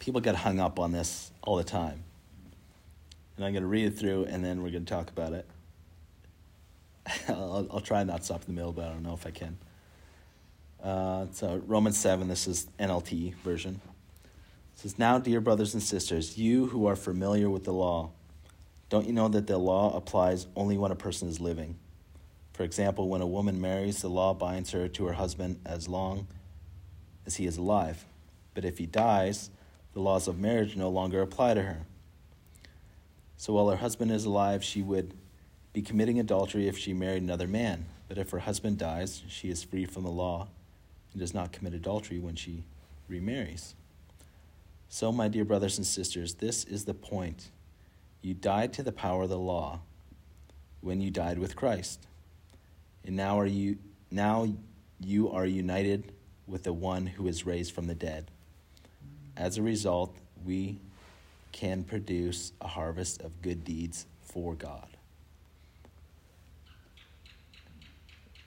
People get hung up on this all the time. And I'm going to read it through, and then we're going to talk about it. I'll, I'll try not to stop in the middle, but I don't know if I can. Uh, so Romans seven. This is NLT version. It says, "Now, dear brothers and sisters, you who are familiar with the law." Don't you know that the law applies only when a person is living? For example, when a woman marries, the law binds her to her husband as long as he is alive. But if he dies, the laws of marriage no longer apply to her. So while her husband is alive, she would be committing adultery if she married another man. But if her husband dies, she is free from the law and does not commit adultery when she remarries. So, my dear brothers and sisters, this is the point. You died to the power of the law when you died with Christ. And now are you now you are united with the one who is raised from the dead. As a result, we can produce a harvest of good deeds for God.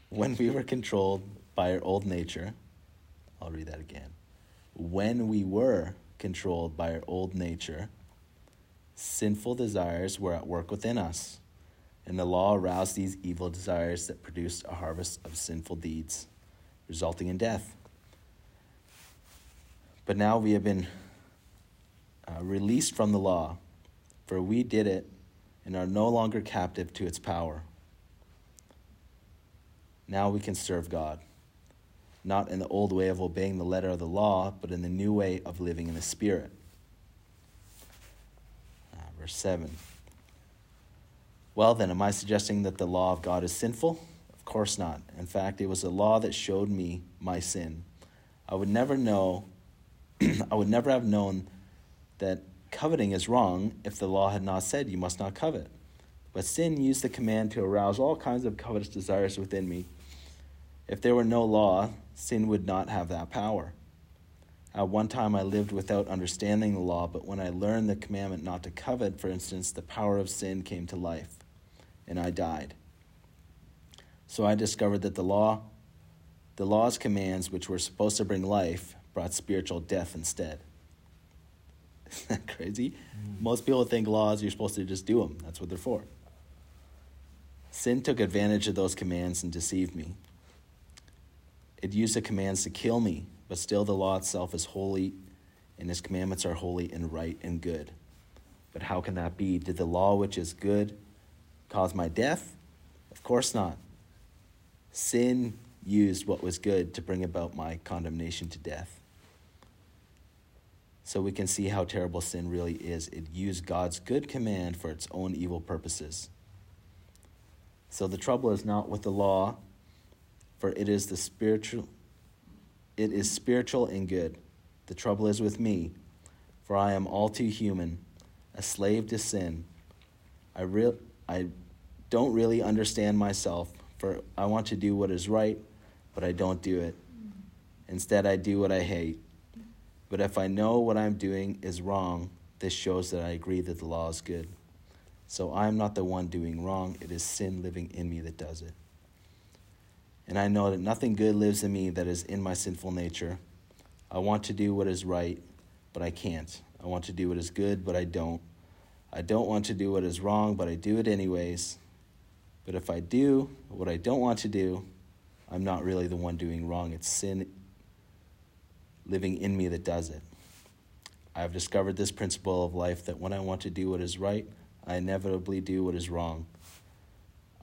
When we were controlled by our old nature, I'll read that again. When we were controlled by our old nature, sinful desires were at work within us, and the law aroused these evil desires that produced a harvest of sinful deeds, resulting in death. But now we have been uh, released from the law, for we did it and are no longer captive to its power. Now we can serve God, not in the old way of obeying the letter of the law, but in the new way of living in the Spirit. Verse 7. Well, then, am I suggesting that the law of God is sinful? Of course not. In fact, it was the law that showed me my sin. I would never know, I would never have known that coveting is wrong if the law had not said you must not covet. But sin used the command to arouse all kinds of covetous desires within me. If there were no law, sin would not have that power. At one time I lived without understanding the law, but when I learned the commandment not to covet, for instance, the power of sin came to life, and I died. So I discovered that the law, the law's commands, which were supposed to bring life, brought spiritual death instead. Isn't that crazy? Mm. Most people think laws, you're supposed to just do them. That's what they're for. Sin took advantage of those commands and deceived me. It used the commands to kill me, but still the law itself is holy, and his commandments are holy and right and good. But how can that be? Did the law, which is good, cause my death? Of course not. Sin used what was good to bring about my condemnation to death. So we can see how terrible sin really is. It used God's good command for its own evil purposes. So the trouble is not with the law, for it is the spiritual it is spiritual and good. The trouble is with me, for I am all too human, a slave to sin. I real I don't really understand myself, for I want to do what is right, but I don't do it. Instead, I do what I hate. But if I know what I'm doing is wrong, this shows that I agree that the law is good. So I am not the one doing wrong, it is sin living in me that does it. And I know that nothing good lives in me that is in my sinful nature. I want to do what is right, but I can't. I want to do what is good, but I don't. I don't want to do what is wrong, but I do it anyways. But if I do what I don't want to do, I'm not really the one doing wrong. It's sin living in me that does it. I have discovered this principle of life that when I want to do what is right, I inevitably do what is wrong.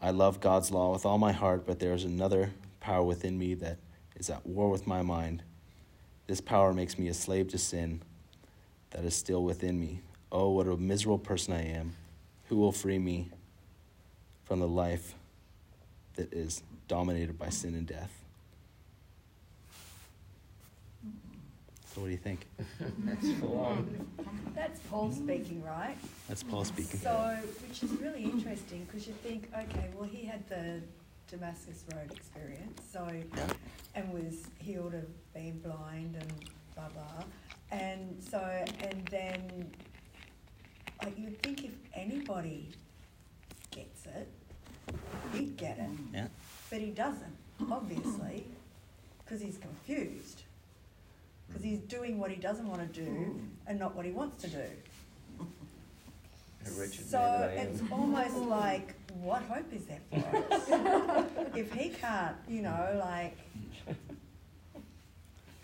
I love God's law with all my heart, but there is another power within me that is at war with my mind. This power makes me a slave to sin that is still within me. Oh, what a miserable person I am. Who will free me from the life that is dominated by sin and death? So what do you think? That's full on. That's Paul speaking, right? That's Paul speaking. So, which is really interesting because you think, okay, well, he had the Damascus Road experience, so Yeah. and was healed of being blind and blah blah, and so and then like you'd think if anybody gets it, he'd get it, Yeah. but he doesn't, obviously, because he's confused. Because he's doing what he doesn't want to do and not what he wants to do. So man that I am. it's almost like, what hope is there for us? if he can't, you know, like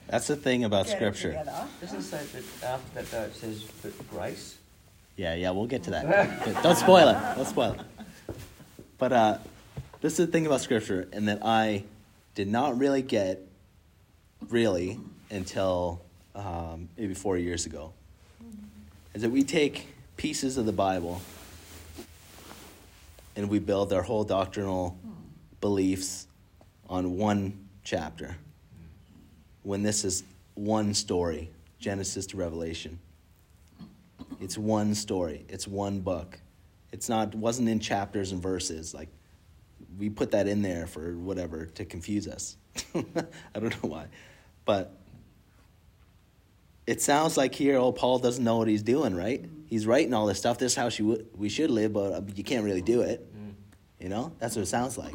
That's the thing about get scripture. together. Doesn't say that after that though it says that grace? Yeah, yeah, we'll get to that. Don't spoil it. Don't spoil it. But uh, this is the thing about scripture, and that I did not really get really until um, maybe four years ago. Is that we take pieces of the Bible and we build our whole doctrinal beliefs on one chapter. When this is one story, Genesis to Revelation. It's one story. It's one book. It's not wasn't in chapters and verses. Like we put that in there for whatever to confuse us. I don't know why. But it sounds like here, oh, Paul doesn't know what he's doing, right? He's writing all this stuff. This is how she w- we should live, but uh, you can't really do it. Mm. You know, that's what it sounds like.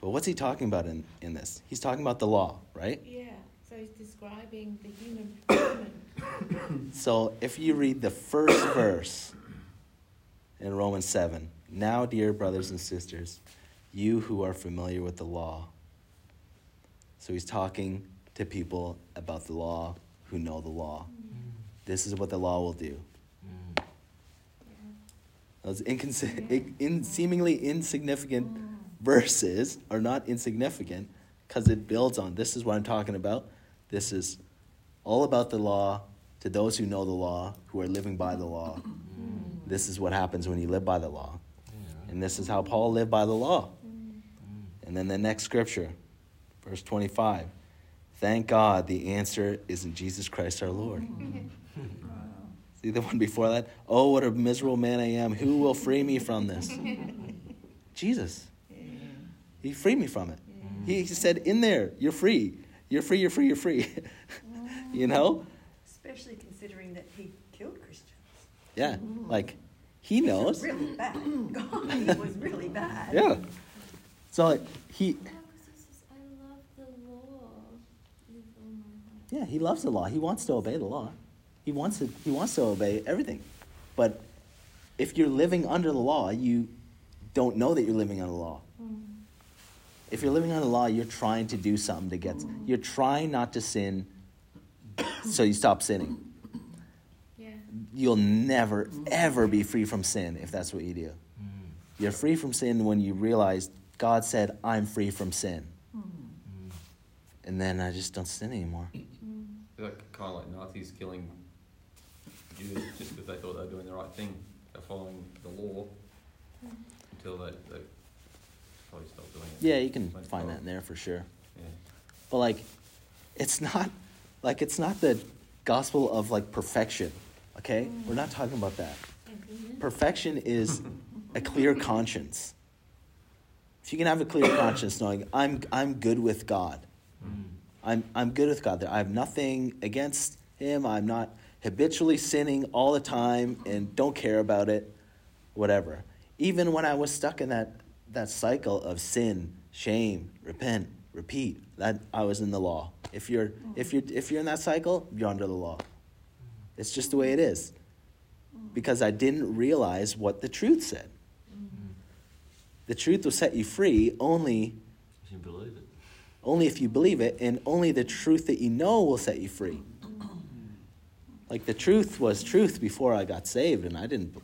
But what's he talking about in, in this? He's talking about the law, right? Yeah, so he's describing the human. human. So if you read the first verse in Romans 7, now, dear brothers and sisters, you who are familiar with the law. So he's talking to people about the law who know the law. This is what the law will do. Mm. Those inconsi- in, seemingly insignificant verses are not insignificant because it builds on this is what I'm talking about. This is all about the law to those who know the law, who are living by the law. This is what happens when you live by the law. Yeah. And this is how Paul lived by the law. And then the next scripture, verse 25. Thank God the answer is in Jesus Christ our Lord. See the one before that? Oh, what a miserable man I am. Who will free me from this? Jesus. He freed me from it. He he said, In there, you're free. You're free, you're free, you're free. you know? Especially considering that he killed Christians. Yeah. Mm-hmm. Like, he He's knows. Really bad. God, he was really bad. Yeah. So, like, he, Oh, 'cause he says, I love the law with all my heart. Yeah, he loves the law. He wants to obey the law. He wants to, he wants to obey everything. But if you're living under the law, you don't know that you're living under the law. If you're living under the law, you're trying to do something to get, you're trying not to sin so you stop sinning. Yeah. You'll never, ever be free from sin if that's what you do. Mm. You're free from sin when you realize God said, I'm free from sin. Mm. And then I just don't sin anymore. Like kind of like Nazis killing Jews just because they thought they were doing the right thing. They're following the law until they, they probably stopped doing it. Yeah, you can Went find that in there for sure. Yeah. But like, it's not like it's not the gospel of like perfection. Okay, we're not talking about that. Perfection is a clear conscience. If you can have a clear conscience, knowing I'm I'm good with God, Mm. I'm I'm good with God. There. I have nothing against Him. I'm not habitually sinning all the time and don't care about it, whatever. Even when I was stuck in that that cycle of sin, shame, repent, repeat, that I was in the law. If you're if you're if you're in that cycle, you're under the law. It's just the way it is. Because I didn't realize what the truth said. Mm-hmm. The truth will set you free only If you believe it. Only if you believe it, and only the truth that you know will set you free. Like the truth was truth before I got saved, and I didn't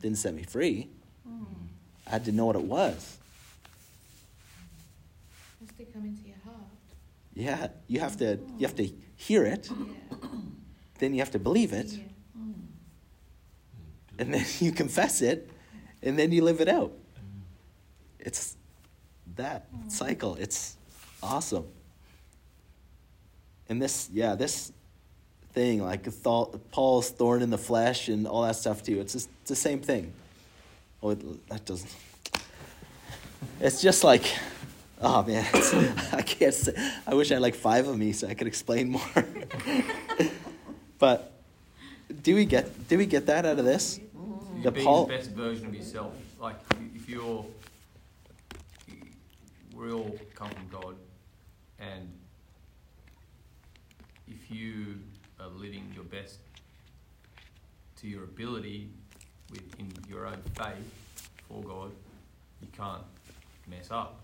didn't set me free. I had to know what it was. Has to come into your heart. Yeah, you have to you have to hear it, Yeah. then you have to believe it, yeah. and then you confess it, and then you live it out. It's that mm. cycle. It's awesome. And this, yeah, this thing, like thou- Paul's thorn in the flesh and all that stuff too. It's just it's the same thing. Oh, it, that doesn't. It's just like, oh man, it's, I can't say. I wish I had like five of me so I could explain more. but do we get do we get that out of this? Mm-hmm. You The being Paul- the best version of yourself. Like if you're, we all come from God, and if you are living your best to your ability within your own faith for God, you can't mess up.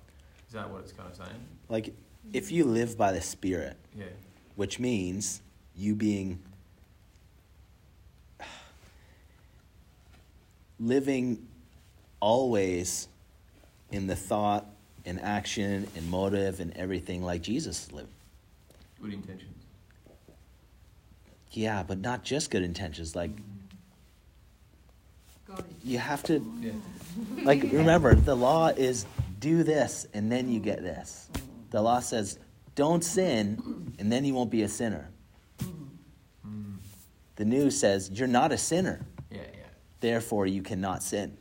Is that what it's kind of saying? Like, if you live by the Spirit, Yeah. which means you being living always in the thought and action and motive and everything like Jesus lived. Good intentions. Yeah, but not just good intentions. Like God is you have to Yeah. like remember the law is do this and then you get this. The law says don't sin and then you won't be a sinner. Mm. The news says you're not a sinner. Yeah, yeah, Therefore you cannot sin.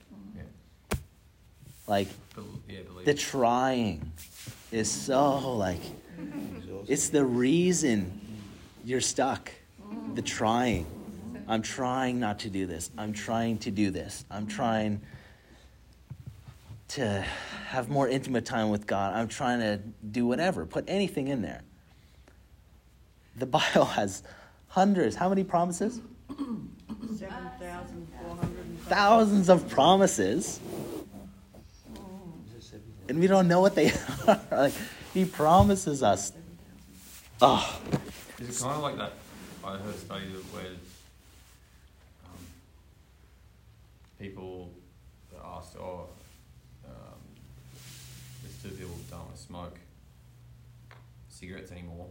Yeah. Like Bel- yeah, believe. the trying is so like it's the reason you're stuck. the trying. I'm trying not to do this. I'm trying to do this. I'm trying to have more intimate time with God. I'm trying to do whatever. Put anything in there. The Bible has hundreds. How many promises? Seven thousand four hundred and Thousands of promises. And we don't know what they are. like, he promises us. Oh, Is it kind of like that? I heard a study where um, people asked, "Oh, um, there's two people don't want to smoke cigarettes anymore,"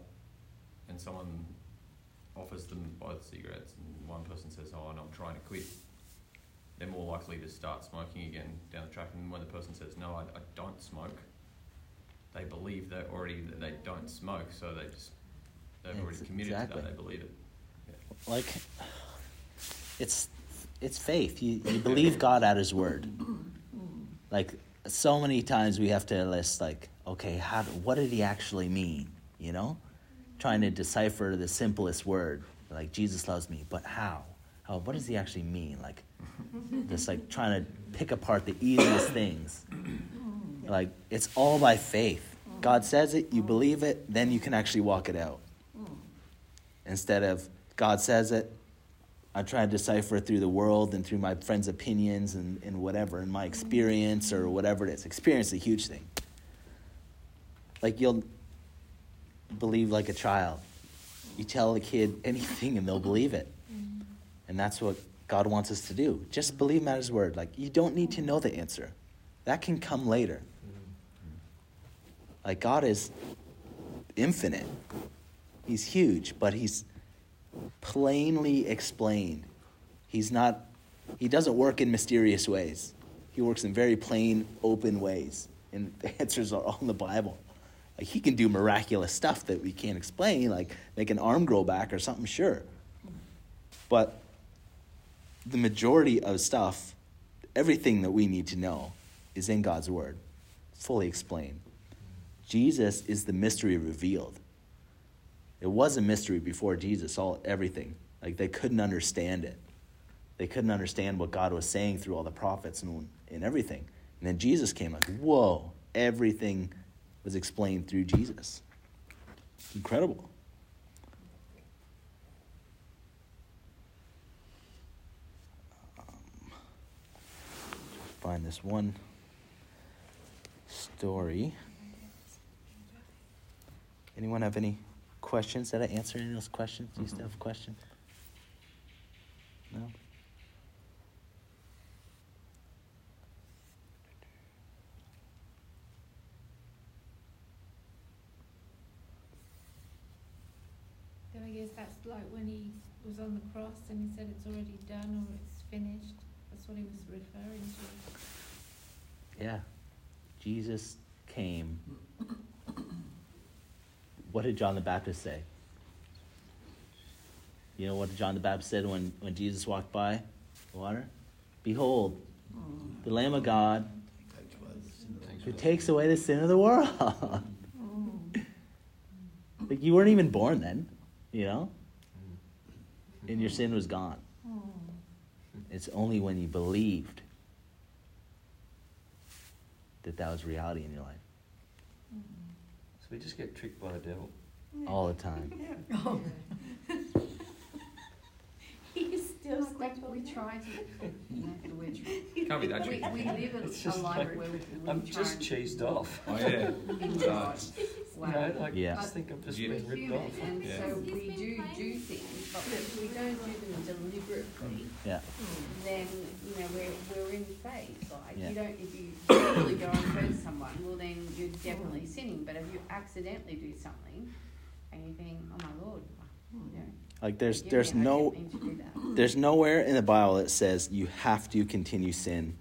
and someone offers them both cigarettes, and one person says, "Oh, no, I'm trying to quit." They're more likely to start smoking again down the track, and when the person says, "No, I, I don't smoke," they believe that already that they don't smoke, so they just they've already committed exactly. to that. They believe it. like, it's it's faith. You, you believe God at His word. Like, so many times we have to list, like, okay, how, what did He actually mean? You know? Trying to decipher the simplest word. Like, Jesus loves me, but how? How? What does He actually mean? Like, just like trying to pick apart the easiest things. Like, it's all by faith. God says it, you believe it, then you can actually walk it out. Instead of God says it, I try to decipher it through the world and through my friends' opinions and, and whatever, and my experience or whatever it is. Experience is a huge thing. Like you'll believe like a child. You tell a kid anything and they'll believe it. And that's what God wants us to do. Just believe at his word. Like you don't need to know the answer. That can come later. Like God is infinite. He's huge, but he's plainly explained. He's not he doesn't work in mysterious ways. He works in very plain, open ways. And the answers are all in the Bible. Like he can do miraculous stuff that we can't explain, like make an arm grow back or something, sure. But the majority of stuff, everything that we need to know, is in God's Word, fully explained. Jesus is the mystery revealed. It was a mystery before Jesus, all everything. Like they couldn't understand it. They couldn't understand what God was saying through all the prophets and, and everything. And then Jesus came like, whoa, everything was explained through Jesus. Incredible. Find this one story. Anyone have any questions? Did I answer any of those questions? Do you still have mm-hmm. questions? No? Then I guess that's like when he was on the cross and he said it's already done or it's finished. That's what he was referring to. Yeah. Jesus came. What did John the Baptist say? You know what John the Baptist said when, when Jesus walked by the water? Behold, mm. the Lamb of God who takes away the sin of the world. Mm. like you weren't even born then, you know? And your sin was gone. Mm. It's only when you believed that that was reality in your life So we just get tricked by the devil. all the time. Oh. He's still Like, we try to, you know, the word Can't be that we, tricky. we live It's a, just a life like, where we, we I'm try just and cheesed off. Oh yeah. in So, God. You Wow. know, like, Yeah. I just think I'm just Yeah. being ripped human, off. and Yeah. so He's we been do playing- do things, but if we don't do them deliberately, Yeah. then you know we're we're in faith. Like Yeah. you don't if you really go and hurt someone, well then you're definitely sinning. But if you accidentally do something, and you think, oh my lord, hmm. you know, Like there's forgive there's I no didn't mean to do that. there's nowhere in the Bible that says you have to continue sin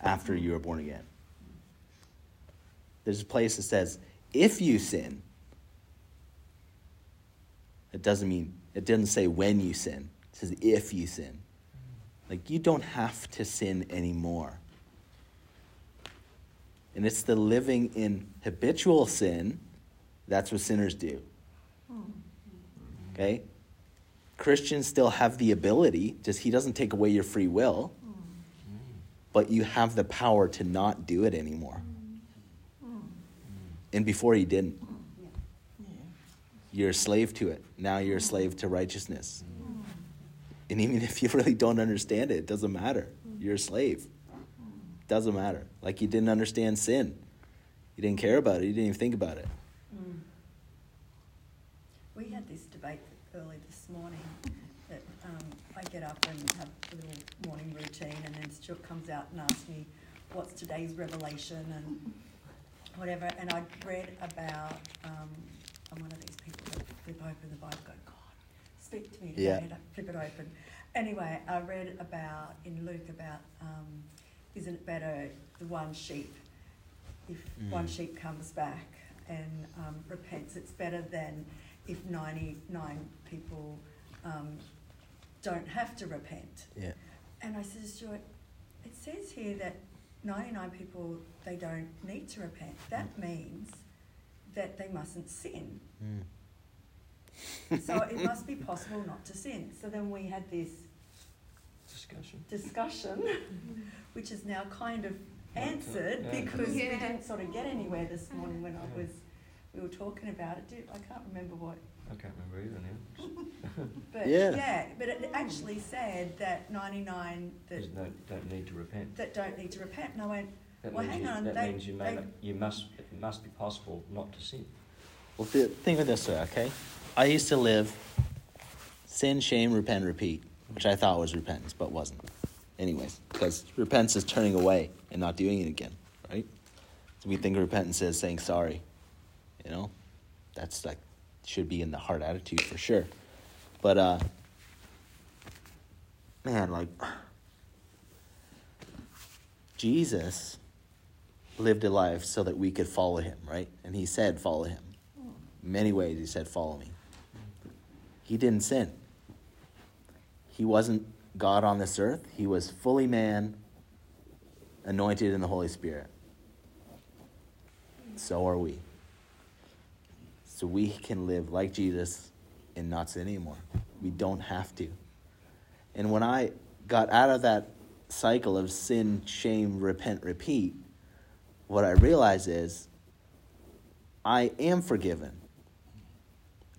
after you are born again. There's a place that says if you sin. It doesn't mean it doesn't say when you sin. It says if you sin. Like you don't have to sin anymore. And it's the living in habitual sin that's what sinners do. Hmm. Okay? Christians still have the ability, just He doesn't take away your free will, but you have the power to not do it anymore. And before you didn't. You're a slave to it. Now you're a slave to righteousness. And even if you really don't understand it, it doesn't matter. You're a slave. Doesn't matter. Like you didn't understand sin. You didn't care about it. You didn't even think about it. We had this debate early this morning that um, I get up and have a little morning routine, and then Stuart comes out and asks me, "What's today's revelation?" and whatever. And I read about. Um, I'm one of these people that flip open the Bible, go, "God, speak to me today," Yeah. and I flip it open. Anyway, I read about in Luke about um, isn't it better the one sheep if one Mm. sheep comes back and um, repents, it's better than if 99 people um, don't have to repent. Yeah. And I said to Stuart, it says here that 99 people, they don't need to repent. Mm. That means that they mustn't sin. Mm. So it must be possible not to sin. So then we had this Discussion. discussion, which is now kind of answered Yeah. because we didn't sort of get anywhere this morning when I was we were talking about it. I can't remember what, I can't remember either now. but Yeah. but it actually said that ninety nine that There's no, don't need to repent. that don't need to repent. And I went, That Well, means hang you, on, that they- means you may they- not, you must it must be possible not to sin. Well, th- think of it this way, okay? I used to live sin, shame, repent, repeat, which I thought was repentance, but wasn't. Anyways, because repentance is turning away and not doing it again, right? So we think repentance is saying sorry. You know, that's like should be in the heart attitude for sure. But uh, man, like Jesus lived a life so that we could follow him, right? And he said, follow him. Many ways he said, follow me. He didn't sin. He wasn't God on this earth. He was fully man, anointed in the Holy Spirit. So are we. So we can live like Jesus and not sin anymore. We don't have to. And when I got out of that cycle of sin, shame, repent, repeat, what I realize is I am forgiven.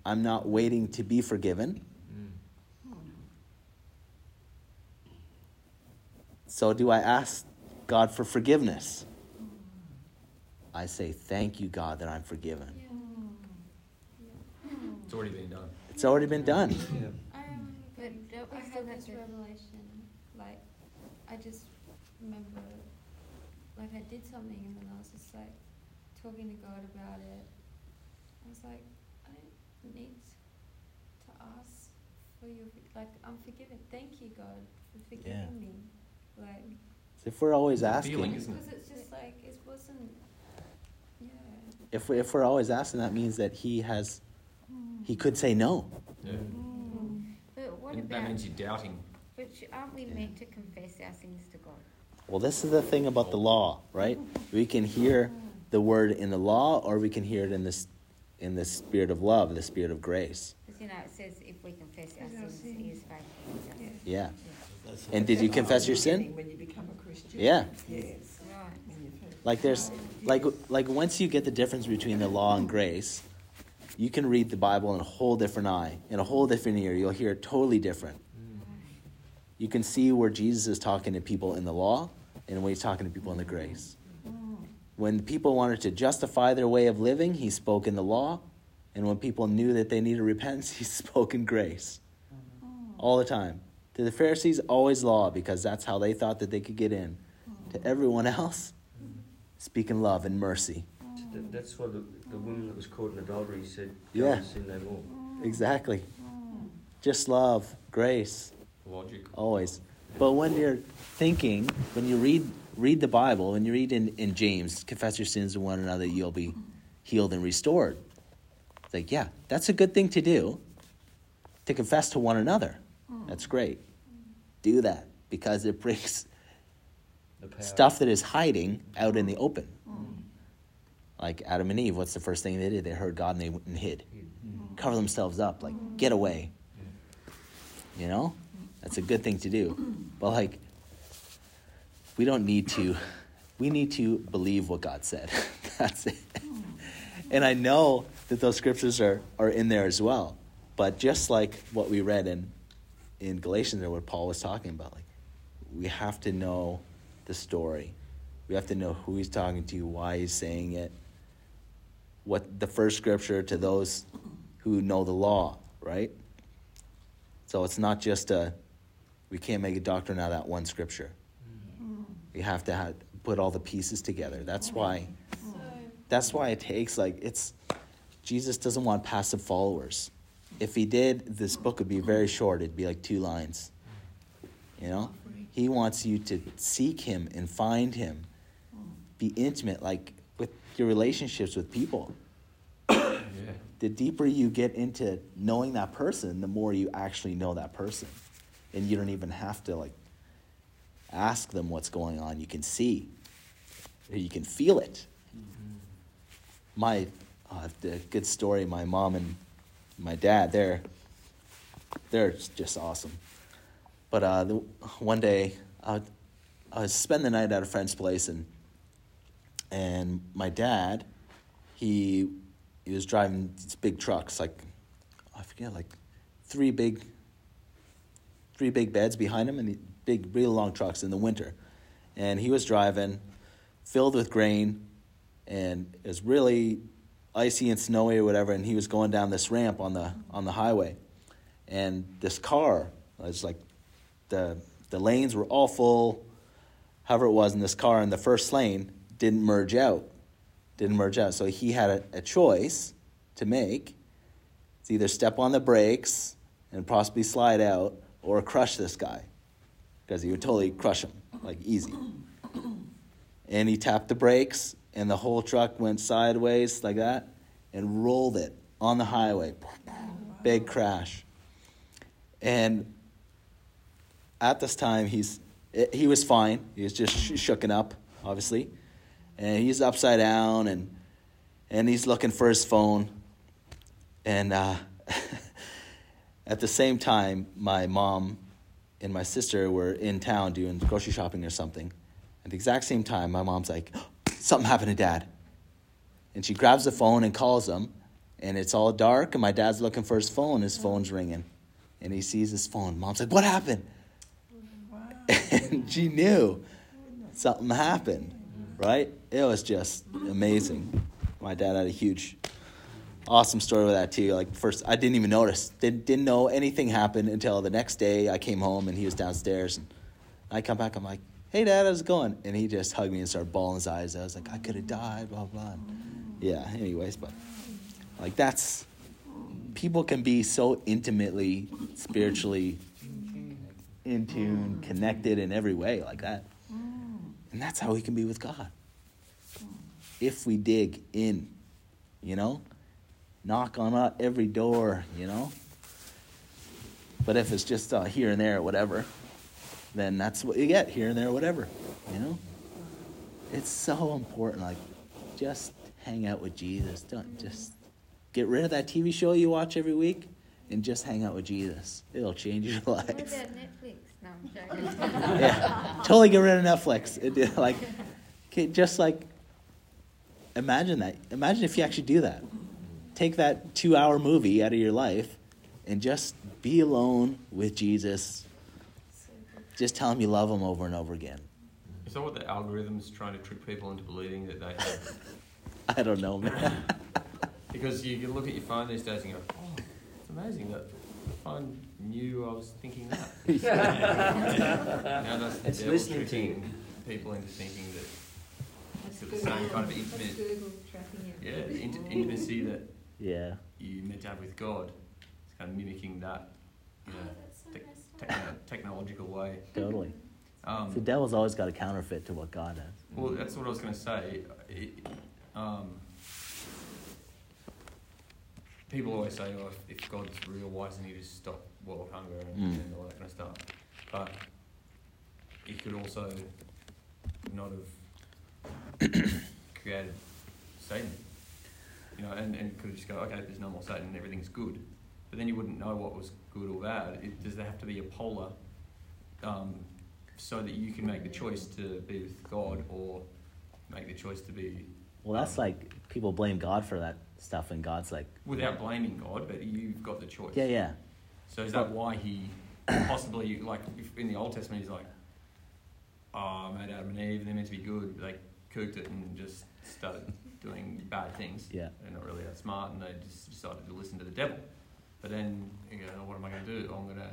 I'm not waiting to be forgiven. So, do I ask God for forgiveness? I say, Thank you, God, that I'm forgiven. It's already been done. It's already been done. Yeah. Um, but But don't we I still have this revelation. Like, I just remember, like, I did something and then I was just like talking to God about it. I was like, I don't need to ask for your, like, I'm forgiven. Thank you, God, for forgiving Yeah. me. Like, If we're always asking, feeling, isn't it? because it's just like, it wasn't, yeah. if, we, if we're always asking, that means that He has, He could say no. Yeah. Mm. But what And that means you're doubting. but aren't we meant to confess our sins to God? Well, this is the thing about the law, right? We can hear the word in the law, or we can hear it in this, in the spirit of love, the spirit of grace. Because, you know, it says if we confess our sins, he is faithful and just. Yeah. And did you confess your sin? When you become a Christian. Yeah. Yes. Right. When you first- Like there's, like, like once you get the difference between the law and grace, you can read the Bible in a whole different eye, in a whole different ear. You'll hear it totally different. You can see where Jesus is talking to people in the law and when he's talking to people in the grace. When people wanted to justify their way of living, he spoke in the law. And when people knew that they needed repentance, he spoke in grace. All the time. To the Pharisees, always law because that's how they thought that they could get in. To everyone else, speaking love and mercy. That's why the, woman that was caught in adultery said, Yeah. And sin no more. Exactly. Just love, grace, Logic. always. But when you're thinking, when you read read the Bible, when you read in, in James, confess your sins to one another, you'll be healed and restored. It's like, yeah, that's a good thing to do. To confess to one another. That's great. Do that because it brings stuff that is hiding out in the open. Like Adam and Eve, what's the first thing they did? They heard God and they went and hid. Mm-hmm. Cover themselves up, like, mm-hmm. get away. You know, that's a good thing to do. Mm-hmm. But like, we don't need to. We need to believe what God said. that's it. And I know that those scriptures are, are in there as well. But just like what we read in in Galatians or what Paul was talking about, like we have to know the story. We have to know who he's talking to, why he's saying it, what the first scripture to those who know the law, right? So it's not just a we can't make a doctrine out of that one scripture. We have to have, put all the pieces together. That's why that's why it takes like it's Jesus doesn't want passive followers. If he did, this book would be very short. It'd be like two lines. You know? He wants you to seek him and find him. Be intimate, like your relationships with people. Yeah. The deeper you get into knowing that person, the more you actually know that person. And you don't even have to like ask them what's going on. You can see. You can feel it. My uh, the good story, my mom and my dad, they're they're just awesome. But uh, the, one day, I, I was spending the night at a friend's place, and and my dad, he he was driving these big trucks, like I forget, like three big three big beds behind him, and big, really long trucks in the winter, and he was driving, filled with grain, and it was really icy and snowy or whatever, and he was going down this ramp on the on the highway, and this car was like the the lanes were all full, however it was, in this car in the first lane didn't merge out, didn't merge out, so he had a, a choice to make. It's either step on the brakes and possibly slide out, or crush this guy, because he would totally crush him like easy. And he tapped the brakes, and the whole truck went sideways like that and rolled it on the highway. Big crash. And at this time, he's he was fine. He was just sh- shooken up, obviously, and he's upside down, and and he's looking for his phone. And uh, at the same time, my mom and my sister were in town doing grocery shopping or something. At the exact same time, my mom's like, something happened to dad. And she grabs the phone and calls him, and it's all dark, and my dad's looking for his phone. His phone's ringing, and he sees his phone. Mom's like, What happened? And she knew something happened, right? It was just amazing. My dad had a huge, awesome story with that too. Like first, I didn't even notice. Didn't, didn't know anything happened until the next day. I came home and he was downstairs, and I come back. I'm like, "Hey, Dad, how's it going?" And he just hugged me and started bawling his eyes. I was like, "I could have died." Blah blah. And yeah. Anyways, but like that's people can be so intimately spiritually in tune, connected in every way like that. And that's how we can be with God. If we dig in, you know, knock on uh, every door, you know. But if it's just uh, here and there, whatever, then that's what you get here and there, whatever, you know. It's so important. Like, just hang out with Jesus. Don't just get rid of that TV show you watch every week and just hang out with Jesus. It'll change your What about life. Netflix? No, I'm joking. yeah, totally get rid of Netflix. It, like, just like, imagine that. Imagine if you actually do that. Take that two-hour movie out of your life, and just be alone with Jesus. Just tell him you love him over and over again. Is that what the algorithm's trying to trick people into believing that they have? I don't know, man. because you can look at your phone these days and go, oh, it's amazing that the phone knew I was thinking that. now that's the It's devil listening to tricking people into thinking that it's the same kind of intimate, Google tracking you. yeah, the int- intimacy that yeah, you meant to have with God. It's kind of mimicking that, you know, that's so tech- messed up. techno- technological way. totally. Um, the devil's always got a counterfeit to what God has. Well, that's what I was going to say. It, um, people always say, "Oh, if, if God's real, why doesn't He just stop world hunger and, Mm. and all that kind of stuff?" But He could also not have created Satan, you know, and, and could have just go, "Okay, there's no more Satan, everything's good." but then you wouldn't know what was good or bad. It, does there have to be a polar, um, so that you can make the choice to be with God or make the choice to be Well, that's like people blame God for that stuff, and God's like, without blaming God, but you've got the choice. yeah, yeah. So is that why he possibly like if in the Old Testament he's like, oh, I made Adam and Eve, and they're meant to be good. They cooked it and just started doing bad things. Yeah. They're not really that smart, and they just decided to listen to the devil. But then you go, oh, what am I going to do? I'm going to,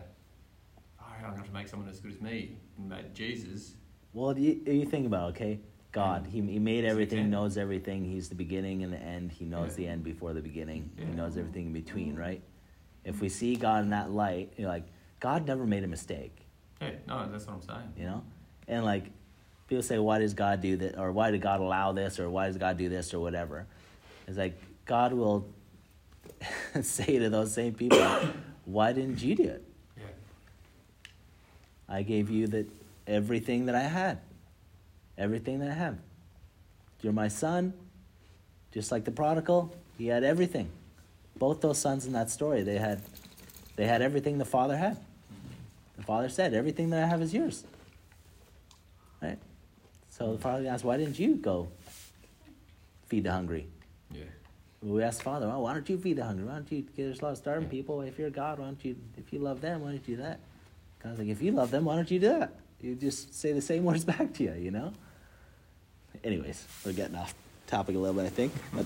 oh, I'm going to have to make someone as good as me, and made Jesus. Well, you, you think about it, okay, God, he, he made everything, can- knows everything. He's the beginning and the end. He knows Yeah. the end before the beginning. He knows everything in between, right? If we see God in that light, you're like, God never made a mistake, Yeah, no, that's what I'm saying. you know? And like, people say, why does God do that? Or why did God allow this? Or why does God do this? Or whatever. It's like, God will say to those same people, why didn't you do it? Yeah. I gave you the, everything that I had. Everything that I have. You're my son, just like the prodigal. He had everything. Both those sons in that story, they had, they had everything the father had. The father said, "Everything that I have is yours." So the father asked, "Why didn't you go feed the hungry?" Yeah. We asked the father, "Well, why don't you feed the hungry? Why don't you? There's a lot of starving people. If you're God, why don't you? If you love them, why don't you do that?" God's like, "If you love them, why don't you do that? You just say the same words back to you, you know." Anyways, we're getting off topic a little bit, I think, but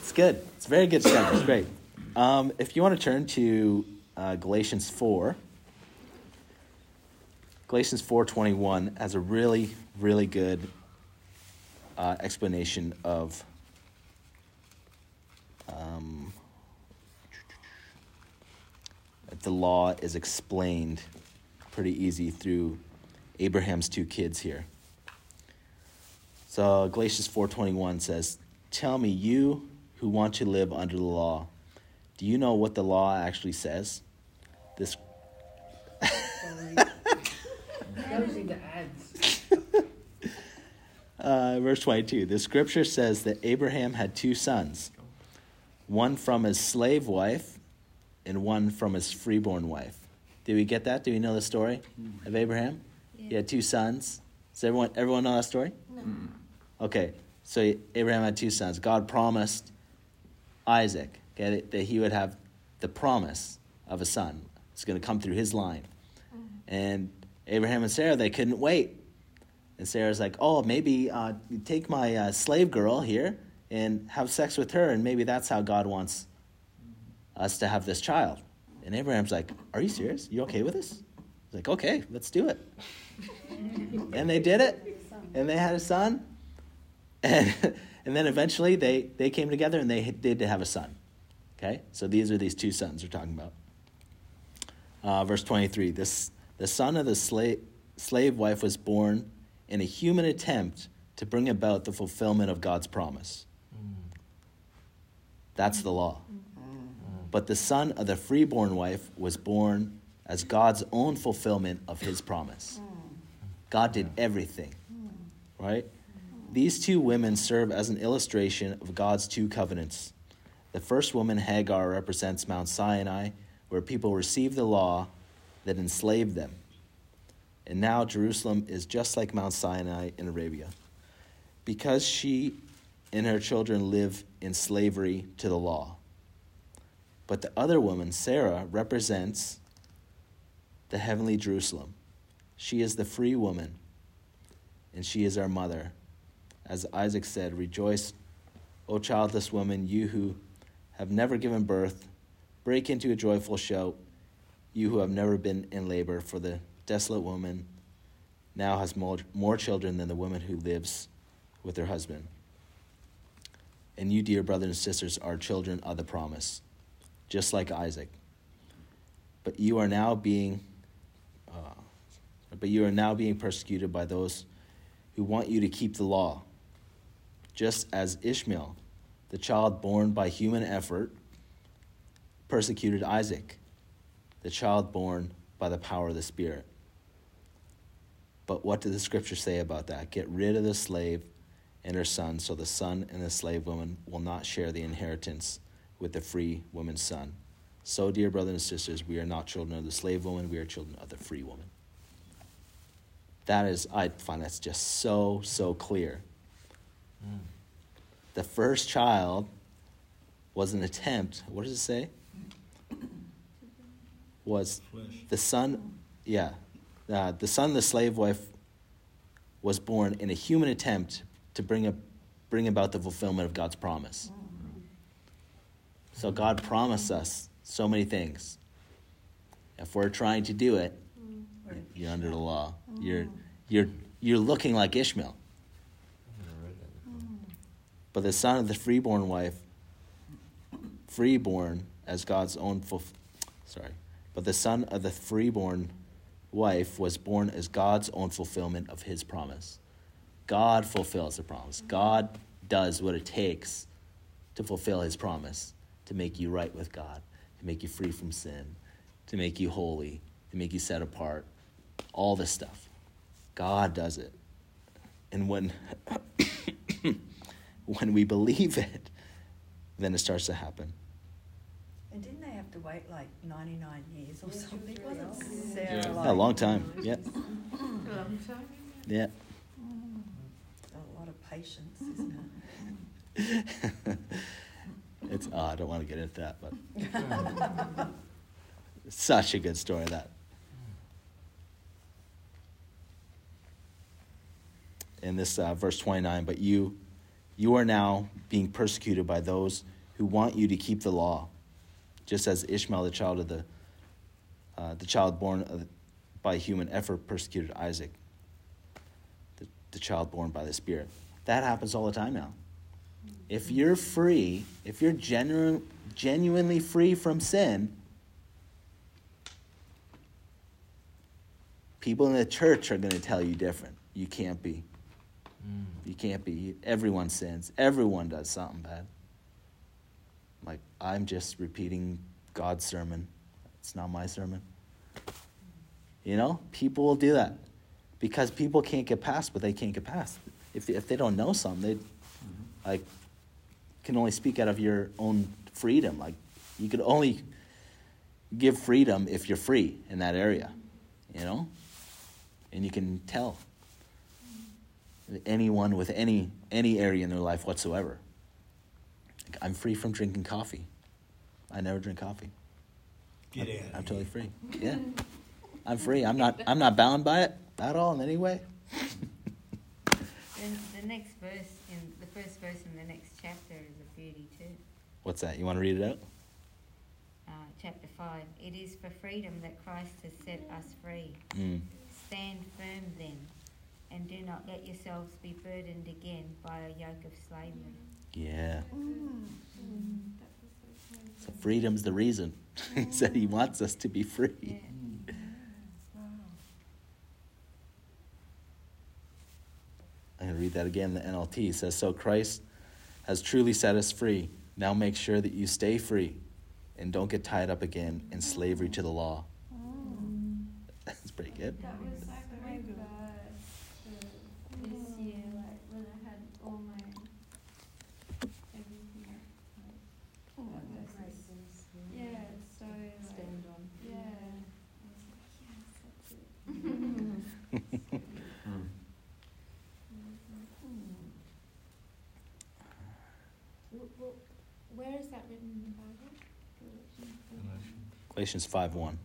it's good. It's very good stuff. It's great. Um, if you want to turn to uh, Galatians four, Galatians four twenty one has a really, really good uh, explanation of um, the law is explained pretty easy through Abraham's two kids here. So Galatians 4:21 says, "Tell me you who want to live under the law, do you know what the law actually says?" This Goes into ads. uh, verse 22. The scripture says that Abraham had two sons, one from his slave wife and one from his freeborn wife. Did we get that? Do we know the story of Abraham? He had two sons. Does everyone everyone know that story? No. Okay, so Abraham had two sons. God promised Isaac okay, that, that he would have the promise of a son. It's going to come through his line. And Abraham and Sarah, they couldn't wait. And Sarah's like, oh, maybe uh, take my uh, slave girl here and have sex with her, and maybe that's how God wants us to have this child. And Abraham's like, are you serious? You okay with this? He's like, okay, let's do it. and they did it, and they had a son. And, and then eventually they, they came together and they did have a son. Okay? So these are these two sons we're talking about. Uh, verse 23 this, The son of the slave, slave wife was born in a human attempt to bring about the fulfillment of God's promise. Mm. That's the law. Mm. But the son of the freeborn wife was born as God's own fulfillment of his promise. Mm. God did everything, right? These two women serve as an illustration of God's two covenants. The first woman, Hagar, represents Mount Sinai, where people received the law that enslaved them. And now Jerusalem is just like Mount Sinai in Arabia. Because she and her children live in slavery to the law. But the other woman, Sarah, represents the heavenly Jerusalem. She is the free woman, and she is our mother. As Isaiah said, Rejoice, O childless woman, you who have never given birth, break into a joyful shout, you who have never been in labor, for the desolate woman now has more, children than the woman who lives with her husband. And you, dear brothers and sisters, are children of the promise, just like Isaac. But you are now being, uh, but you are now being persecuted by those who want you to keep the law, just as Ishmael, the child born by human effort, persecuted Isaac, the child born by the power of the Spirit. But what did the scripture say about that? Get rid of the slave and her son, so the son and the slave woman will not share the inheritance with the free woman's son. So, dear brothers and sisters, we are not children of the slave woman, we are children of the free woman. That is, I find that's just so, so clear. Mm. The first child was an attempt, what does it say? Was the son, yeah, uh, the son the slave wife was born in a human attempt to bring, a, bring about the fulfillment of God's promise. So God promised us so many things. If we're trying to do it, you're under the law. You're, you're, you're looking like Ishmael. I've never read that before. But the son of the freeborn wife, freeborn as God's own sorry, but the son of the freeborn wife was born as God's own fulfillment of his promise. God fulfills the promise. God does what it takes to fulfill his promise, to make you right with God, to make you free from sin, to make you holy, to make you set apart. All this stuff. God does it. And when when we believe it, then it starts to happen. And didn't they have to wait like 99 years or something? Wasn't Sarah Yeah, like Yeah, a long time. Yeah. Long time. Yeah. a lot of patience, isn't it? it's oh, I don't want to get into that, but such a good story that. In this uh, verse 29, but you you are now being persecuted by those who want you to keep the law, just as Ishmael, the child of the uh, the child born of, by human effort, persecuted Isaac, the, the child born by the Spirit. That happens all the time now. If you're free, if you're genu- genuinely free from sin, people in the church are going to tell you different. You can't be. Mm. You can't be. Everyone sins. Everyone does something bad. Like, I'm just repeating God's sermon. It's not my sermon. You know, people will do that because people can't get past what they can't get past. If, if they don't know something, they like can only speak out of your own freedom. Like you could only give freedom if you're free in that area, you know, and you can tell anyone with any any area in their life whatsoever. Like, I'm free from drinking coffee. I never drink coffee. Get I'm, out. I'm totally free. Yeah, I'm free. I'm not. I'm not bound by it at all in any way. Then the next verse, in the first verse in the next chapter is a beauty too. What's that? You want to read it out? Uh, chapter 5. It is for freedom that Christ has set us free. Mm. Stand firm then, and do not let yourselves be burdened again by a yoke of slavery. Yeah. Mm. So freedom's the reason. he said he wants us to be free. I'm going to read that again. The NLT says, So Christ has truly set us free. Now make sure that you stay free and don't get tied up again in slavery to the law. That's pretty good. That was like my verse for this year, like when I had all my everything. Like, that verse is, yeah, so like, Stand on. yeah. I was like, yes, that's it. Mm. Wh- wh- Where is that written in the Bible? Galatians 5 1.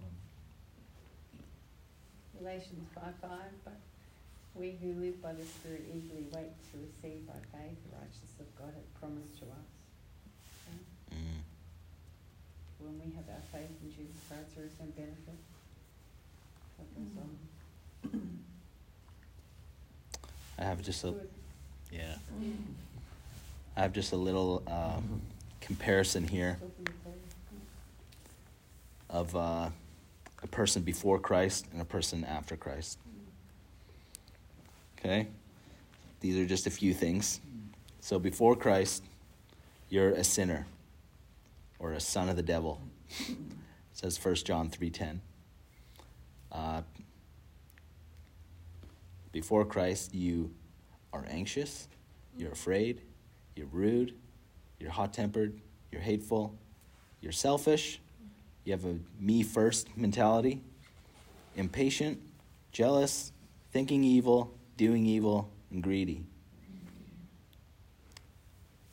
Galatians five five, but we who live by the Spirit eagerly wait to receive by faith the righteousness of God hath promised to us. So Mm. when we have our faith in Jesus Christ, there is no benefit. What goes on? I have just a Good. yeah. I have just a little um, comparison here Talking to Paul. Of uh, a person before Christ and a person after Christ. Okay? These are just a few things. So before Christ, you're a sinner or a son of the devil. Says 1 John 3:10. Uh, before Christ, you are anxious, you're afraid, you're rude, you're hot-tempered, you're hateful, you're selfish, You have a me first mentality, impatient, jealous, thinking evil, doing evil, and greedy.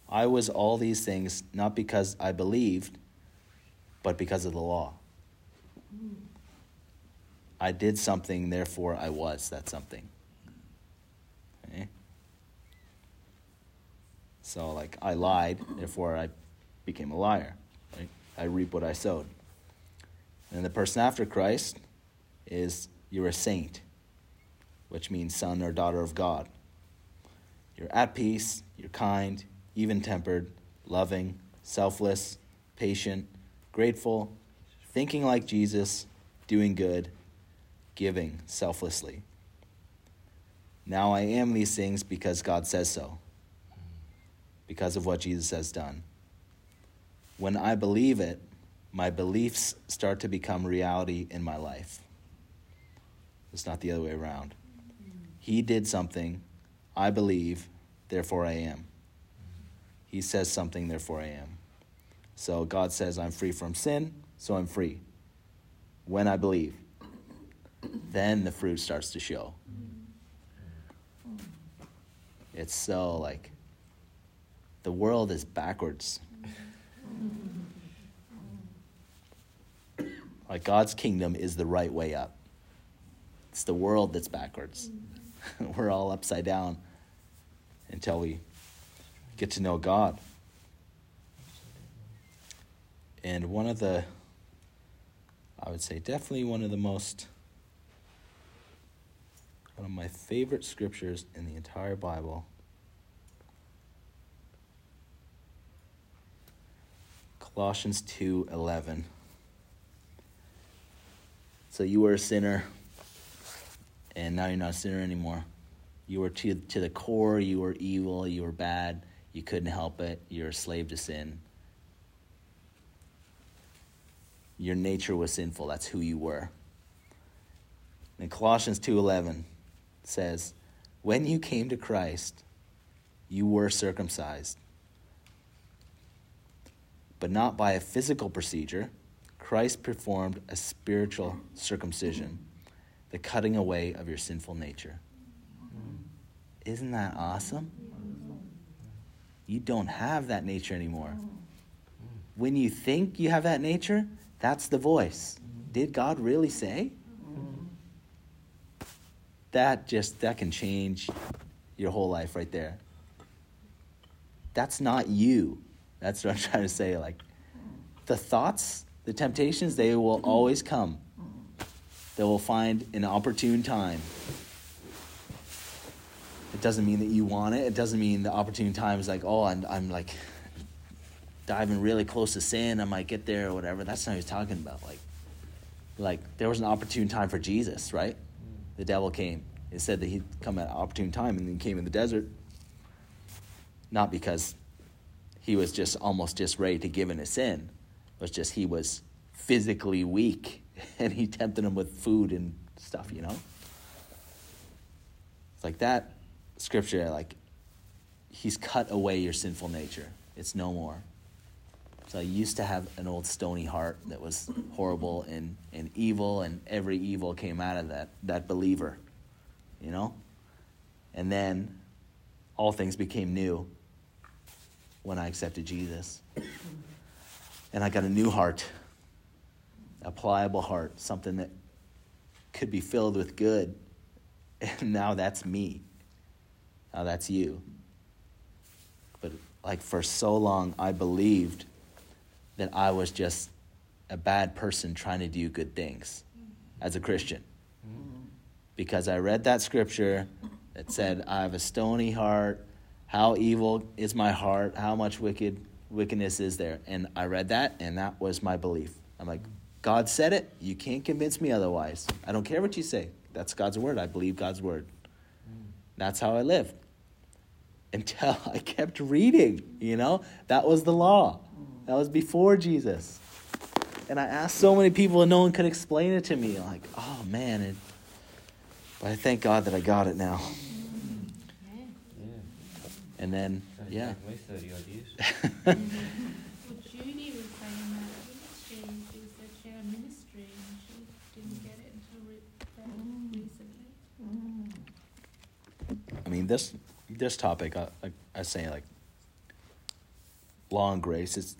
I was all these things not because I believed, but because of the law. I did something, therefore I was that something. Okay? So, like, I lied, therefore I became a liar. Right? I reap what I sowed. And the person after Christ is you're a saint, which means son or daughter of God. You're at peace, you're kind, even tempered, loving, selfless, patient, grateful, thinking like Jesus, doing good, giving selflessly. Now I am these things because God says so, because of what Jesus has done. When I believe it, my beliefs start to become reality in my life. It's not the other way around. He did something, I believe, therefore I am. He says something, therefore I am. So God says, I'm free from sin, so I'm free. When I believe, then the fruit starts to show. It's so like the world is backwards. Like God's kingdom is the right way up. It's the world that's backwards. We're all upside down until we get to know God. And one of the, I would say, definitely one of the most, one of my favorite scriptures in the entire Bible. Colossians 2:11 So you were a sinner and now you're not a sinner anymore. You were to, to the core, you were evil, you were bad, you couldn't help it, you're a slave to sin. Your nature was sinful, that's who you were. And Colossians 2:11 says, "When you came to Christ, you were circumcised, but not by a physical procedure. Christ performed a spiritual circumcision." the cutting away of your sinful nature. Isn't that awesome? You don't have that nature anymore. When you think you have that nature, that's the voice. Did God really say? That just that can change your whole life right there. That's not you. That's what I'm trying to say like the thoughts, the temptations, they will always come they will find an opportune time. It doesn't mean that you want it. It doesn't mean the opportune time is like, oh, I'm, I'm like diving really close to sin. I might get there or whatever. That's not what he's talking about. Like, like there was an opportune time for Jesus, right? The devil came. It said that he'd come at an opportune time and then came in the desert. Not because he was just almost just ready to give in a sin. Was just he was physically weak and he tempted him with food and stuff, you know? It's like that scripture, like, he's cut away your sinful nature. It's no more. So I used to have an old stony heart that was horrible and, and evil, and every evil came out of that, that believer, you know? And then all things became new when I accepted Jesus. And I got a new heart a pliable heart, something that could be filled with good. And now that's me. Now that's you. But like for so long, I believed that I was just a bad person trying to do good things as a Christian. Because I read that scripture that said, I have a stony heart. How evil is my heart? How much wicked wickedness is there? And I read that, and that was my belief. I'm like, God said it. You can't convince me otherwise. I don't care what you say. That's God's word. I believe God's word. That's how I lived until I kept reading, you know? That was the law. That was before Jesus. And I asked so many people and no one could explain it to me. Like, oh man. And, but I thank God that I got it now. And then, yeah. my well, was saying that she was ministry and she didn't get it until recently. Mm. I mean, this this topic, I, I, I say, like, law and grace, is,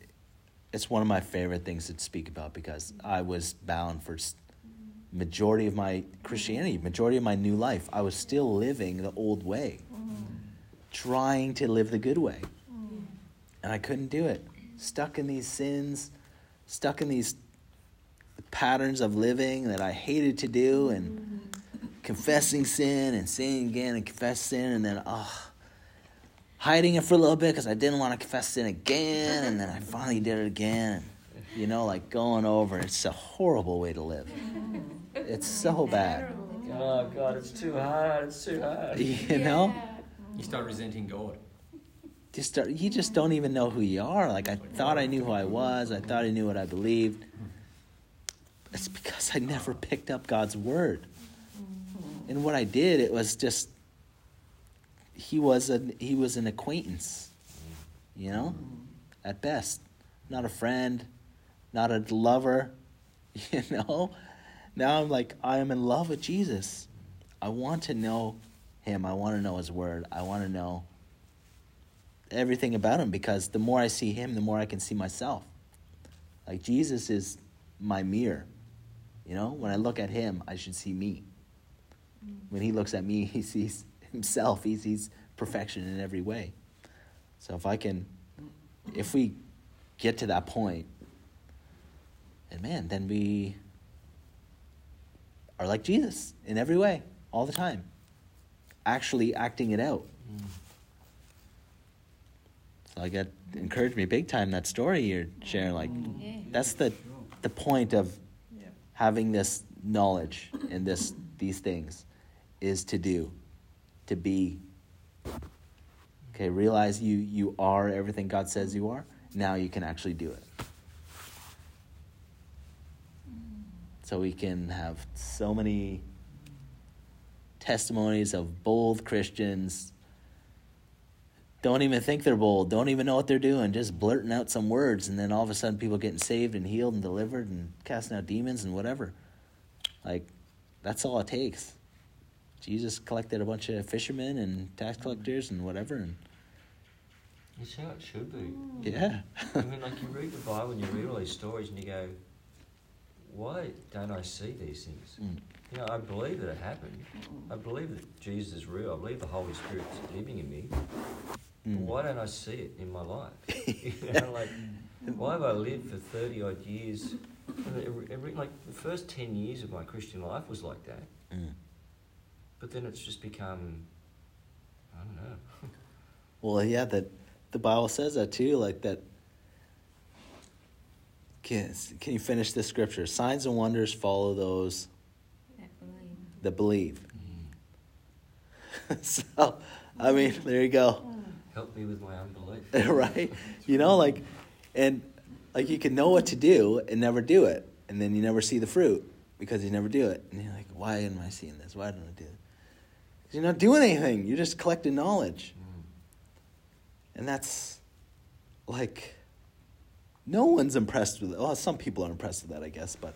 it's one of my favorite things to speak about because. I was bound for majority of my Christianity, majority of my new life. I was still living the old way. Mm trying to live the good way, mm. and I couldn't do it. Stuck in these sins, stuck in these patterns of living that I hated to do, and mm. confessing sin and sinning again and confess sin, and then oh, hiding it for a little bit because I didn't want to confess sin again, and then I finally did it again. You know, like going over. It's a horrible way to live. It's so bad. Oh God, it's too hard. It's too hard. You know, You start resenting God. just start, you just don't even know who you are. Like I thought I knew who I was. I thought I knew what I believed. It's because I never picked up God's word. And what I did, it was just he was a he was an acquaintance, you know, at best, not a friend, not a lover, you know. Now I'm like I am in love with Jesus. I want to know him. I want to know his word. I want to know everything about him because the more I see him, the more I can see myself. Like Jesus is my mirror. You know, when I look at him, I should see me. Mm. When he looks at me, he sees himself. He sees perfection in every way. So if I can, if we get to that point, and man, then we are like Jesus in every way, all the time, actually acting it out. So I got encouraged me big time that story you're sharing. Like that's the the point of having this knowledge and this these things is to do, to be. Okay, realize you you are everything God says you are. Now you can actually do it. So we can have so many testimonies of bold Christians don't even think they're bold, don't even know what they're doing, just blurting out some words, and then all of a sudden people getting saved and healed and delivered and casting out demons and whatever. Like, that's all it takes. Jesus collected a bunch of fishermen and tax collectors and whatever, and It's how it should be. yeah. I mean, like you read the Bible and you read all these stories and you go, why don't I see these things? Mm. You know, I believe that it happened. I believe that Jesus is real. I believe the Holy Spirit's living in me. But Mm. why don't I see it in my life? you know, like, why have I lived for 30 odd years? Every, every, like, the first 10 years of my Christian life was like that. Mm. But then it's just become, I don't know. Well, yeah, that the Bible says that too, like that. Can, can you finish this scripture? Signs and wonders follow those. That believe. so, I mean, there you go. Help me with my unbelief. right? You know, like, and like you can know what to do and never do it, and then you never see the fruit because you never do it, and you're like, why am I seeing this? Why don't I do it? 'Cause you're not doing anything. You're just collecting knowledge, mm. and that's like, no one's impressed with it. Well, some people are impressed with that, I guess, but.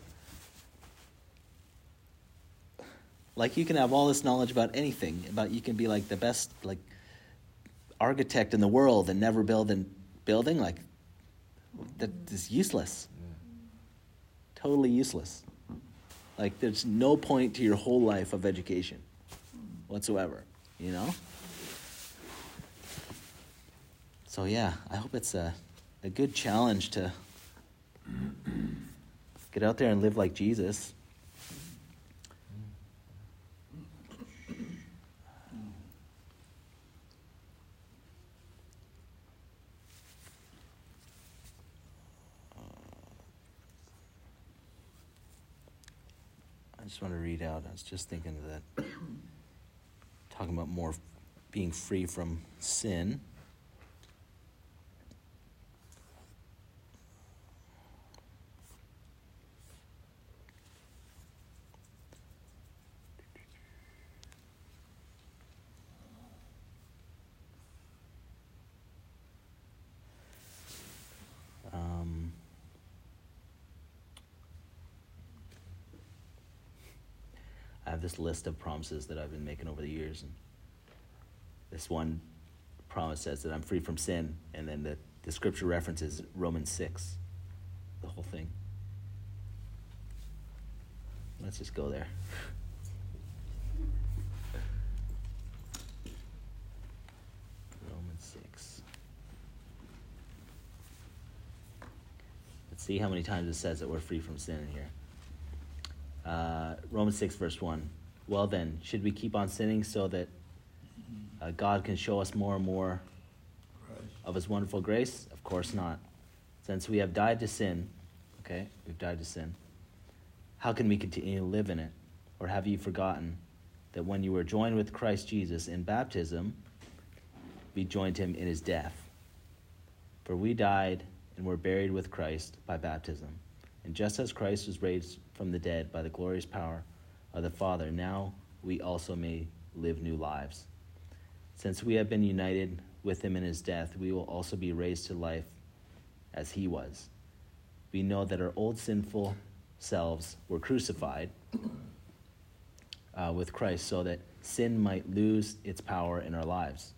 Like you can have all this knowledge about anything, about you can be like the best like architect in the world and never build a building, like that is useless. Totally useless. Like there's no point to your whole life of education whatsoever, you know? So yeah, I hope it's a a good challenge to get out there and live like Jesus. Just want to read out. I was just thinking of that. Talking about more being free from sin. This list of promises that I've been making over the years, and this one promise says that I'm free from sin, and then the, the scripture references Romans 6, the whole thing. Let's just go there. Romans 6. Let's see how many times it says that we're free from sin in here. Uh, Romans 6, verse 1. Well, then, should we keep on sinning so that uh, God can show us more and more of His wonderful grace? Of course not. Since we have died to sin, okay, we've died to sin, how can we continue to live in it? Or have you forgotten that when you were joined with Christ Jesus in baptism, we joined him in his death? For we died and were buried with Christ by baptism. And just as Christ was raised from the dead by the glorious power of the Father, now we also may live new lives. Since we have been united with him in his death, we will also be raised to life as he was. We know that our old sinful selves were crucified uh, with Christ so that sin might lose its power in our lives.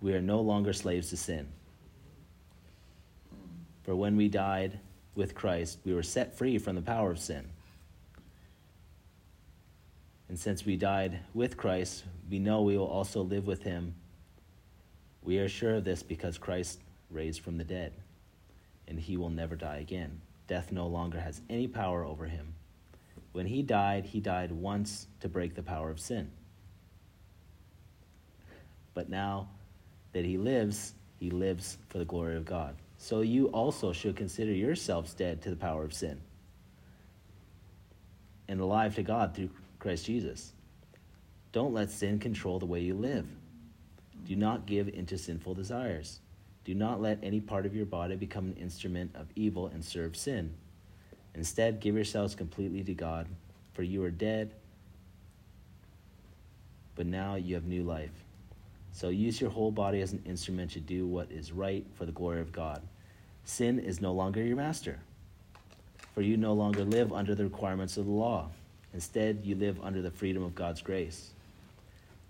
We are no longer slaves to sin. For when we died with Christ, we were set free from the power of sin. And since we died with Christ, we know we will also live with him. We are sure of this because Christ raised from the dead, and he will never die again. Death no longer has any power over him. When he died, he died once to break the power of sin. But now that he lives, he lives for the glory of God. So you also should consider yourselves dead to the power of sin and alive to God through Christ Jesus. Don't let sin control the way you live. Do not give into sinful desires. Do not let any part of your body become an instrument of evil and serve sin. Instead, give yourselves completely to God, for you are dead, but now you have new life. So use your whole body as an instrument to do what is right for the glory of God. Sin is no longer your master, for you no longer live under the requirements of the law. Instead, you live under the freedom of God's grace.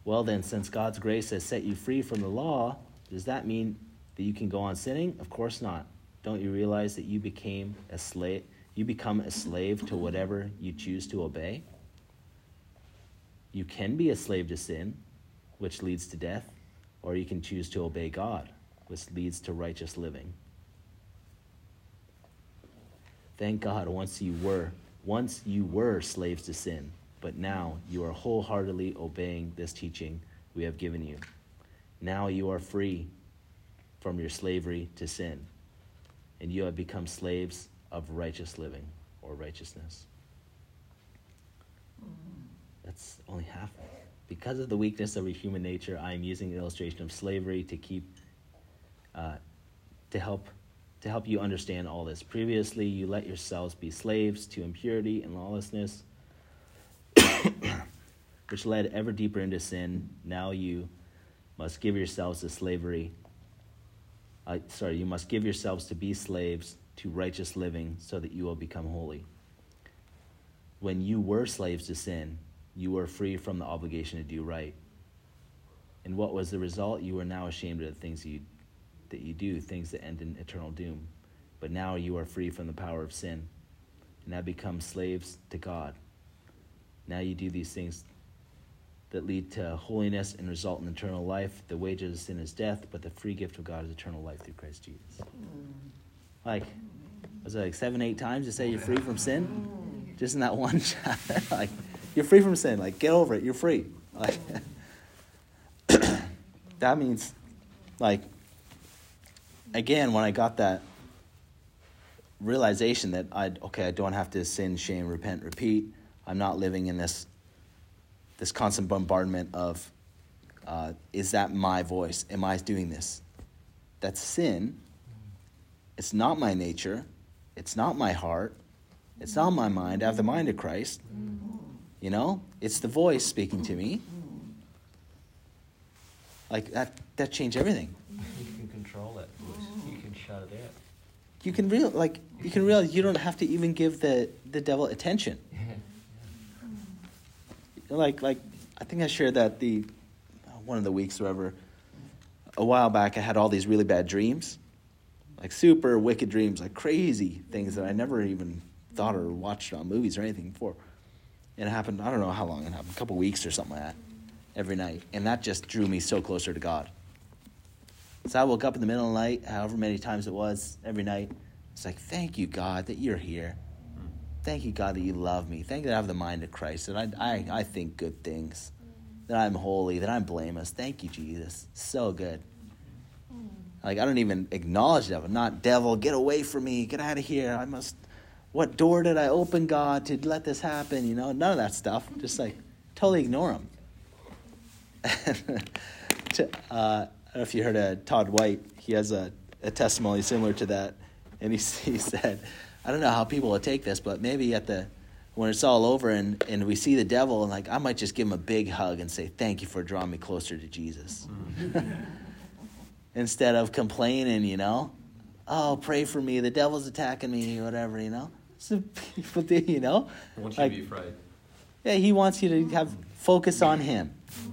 Well, then, since God's grace has set you free from the law, does that mean that you can go on sinning? Of course not. Don't you realize that you became a slave? You become a slave to whatever you choose to obey. You can be a slave to sin, which leads to death, or you can choose to obey God, which leads to righteous living. Thank God once you were once you were slaves to sin, but now you are wholeheartedly obeying this teaching we have given you. Now you are free from your slavery to sin, and you have become slaves of righteous living or righteousness. That's only half. Because of the weakness of human nature, I am using the illustration of slavery to keep, uh, to help, to help you understand all this. Previously, you let yourselves be slaves to impurity and lawlessness, which led ever deeper into sin. Now you must give yourselves to slavery. Uh, sorry, you must give yourselves to be slaves to righteous living, so that you will become holy. When you were slaves to sin, you were free from the obligation to do right. And what was the result? You are now ashamed of the things you, that you do, things that end in eternal doom. But now you are free from the power of sin, and have become slaves to God. Now you do these things that lead to holiness and result in eternal life. The wages of sin is death, but the free gift of God is eternal life through Christ Jesus. Like, was it like seven, eight times to say you're free from sin? Just in that one chapter. like, you're free from sin. Like, get over it. You're free. Like, that means, like, again, when I got that realization that I, okay, I don't have to sin, shame, repent, repeat. I'm not living in this, this constant bombardment of, uh, is that my voice? Am I doing this? That's sin. It's not my nature. It's not my heart. It's not my mind. I have the mind of Christ. You know, it's the voice speaking to me. Like that, that changed everything. You can control that voice. You can shut it out. You can real like you can realize you don't have to even give the the devil attention. Like like I think I shared that the uh, one of the weeks, or whatever, a while back, I had all these really bad dreams, like super wicked dreams, like crazy things that I never even thought or watched on movies or anything before. And it happened, I don't know how long it happened, a couple weeks or something like that, every night. And that just drew me so closer to God. So I woke up in the middle of the night, however many times it was, every night. It's like, thank you, God, that you're here. Thank you, God, that you love me. Thank you that I have the mind of Christ, that I, I, I think good things, that I'm holy, that I'm blameless. Thank you, Jesus. So good. Like, I don't even acknowledge devil. Not devil, get away from me, get out of here. I must, what door did I open, God, to let this happen? You know, none of that stuff. Just like, totally ignore him. to, uh, don't know if you heard of Todd White. He has a, a testimony similar to that. And he, he said, I don't know how people will take this, but maybe at the when it's all over and, and we see the devil, and like I might just give him a big hug and say, Thank you for drawing me closer to Jesus. Mm. Instead of complaining, you know, oh, pray for me, the devil's attacking me, whatever, you know. So people do, you know. I want you Like- to be afraid. Yeah, he wants you to have focus on him mm.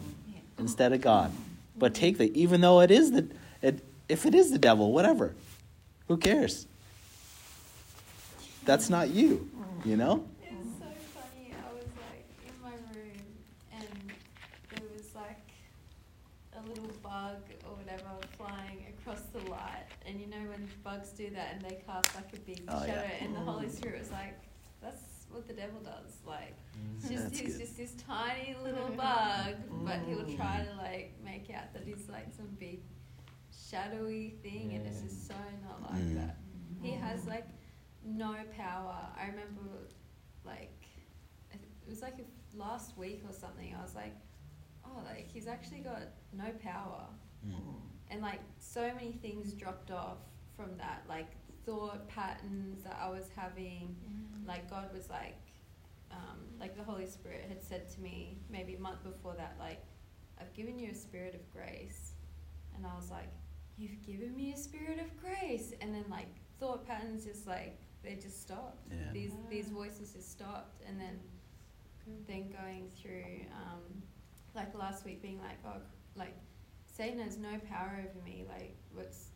instead of God. But take the even though it is the it, if it is the devil, whatever. Who cares? That's not you, you know? It's so funny. I was like in my room and there was like a little bug or whatever flying across the light. And you know when bugs do that and they cast like a big Oh, shadow, yeah. and the Holy Spirit was like, "That's what the devil does." Like, it's Yeah, just that's he's good. just this tiny little bug, but he'll mm. try to like make out that he's like some big shadowy thing, and it's just so not like Mm. that. He mm. has like no power. I remember, like, it was like if last week or something. I was like, oh, like he's actually got no power, and like so many things dropped off from that. Like thought patterns that I was having. Like God was like, um, like the Holy Spirit had said to me maybe a month before that, like, I've given you a spirit of grace, and I was like, you've given me a spirit of grace, and then like thought patterns just like they just stopped. Yeah. These these voices just stopped, and then then going through um, like last week being like, oh, like Satan has no power over me. Like what's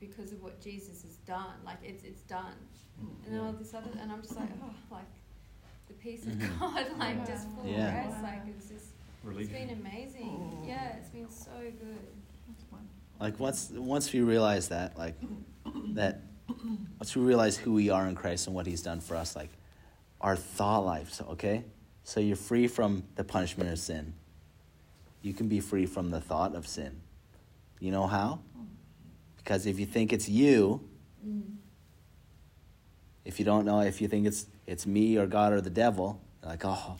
because of what Jesus has done. Like it's it's done. And then all this other, and I'm just like, oh, like the peace of Mhm. God, like just full Yeah. of rest. Like it's just it's been amazing. Yeah, it's been so good. Like once once we realize that, like that once we realize who we are in Christ and what he's done for us, like our thought life, okay? So you're free from the punishment of sin. You can be free from the thought of sin. You know how? Because if you think it's you, if you don't know, if you think it's it's me or God or the devil, like, oh,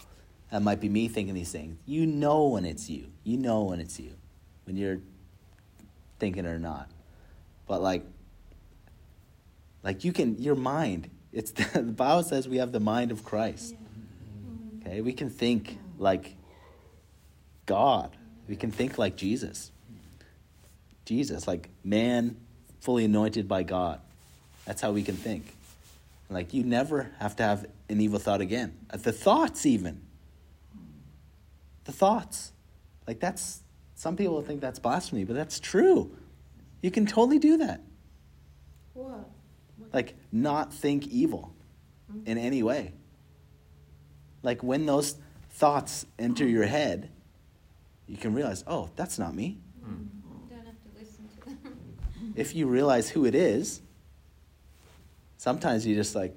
that might be me thinking these things. You know when it's you. You know when it's you. When you're thinking or not. But like like you can your mind, it's the Bible says we have the mind of Christ. Mm-hmm. Okay? We can think like God. We can think like Jesus. Jesus, like man fully anointed by God. That's how we can think. Like you never have to have an evil thought again. The thoughts even. The thoughts. Like that's some people think that's blasphemy, but that's true. You can totally do that. What? Like not think evil hmm? in any way. Like when those thoughts enter your head, you can realize, "Oh, that's not me." Don't have to listen to them. If you realize who it is, sometimes you just like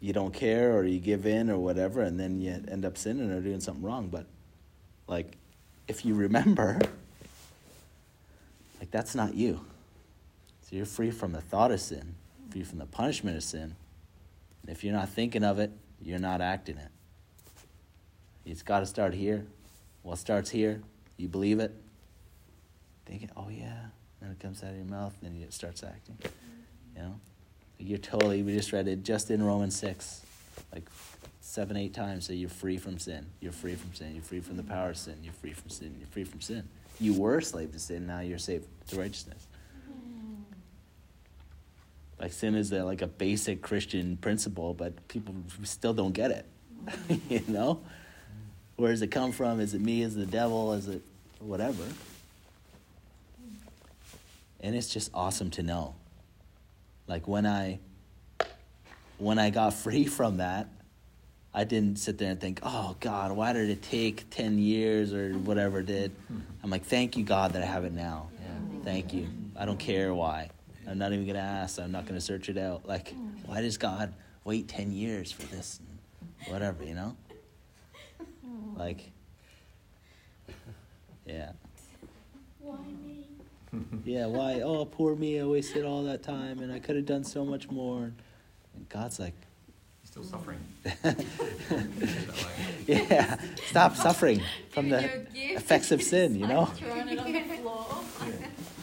you don't care or you give in or whatever, and then you end up sinning or doing something wrong. But like, if you remember, like that's not you. So you're free from the thought of sin, free from the punishment of sin. And if you're not thinking of it, you're not acting it. It's got to start here. Well, it starts here. You believe it, thinking, oh yeah, and it comes out of your mouth, and then it starts acting. You know, you're totally. We just read it just in Romans six, like seven, eight times. That you're free from sin. You're free from sin. You're free from the power of sin. You're free from sin. You're free from sin. You were a slave to sin. Now you're saved to righteousness. Like sin is a, like a basic Christian principle, but people still don't get it. you know, Where does it come from? Is it me? Is it the devil? Is it whatever? And it's just awesome to know. Like when I when I got free from that, I didn't sit there and think, "Oh God, why did it take ten years or whatever it did?" I'm like, "Thank you, God, that I have it now. Thank you. I don't care why. I'm not even gonna ask. I'm not gonna search it out. Like, why does God wait ten years for this? And whatever, you know? Like, yeah? yeah. Why? Oh, poor me. I wasted all that time, and I could have done so much more. And God's like, You're still suffering. Yeah, stop suffering from the you a gift, effects of sin. You know. Throwing it on the floor.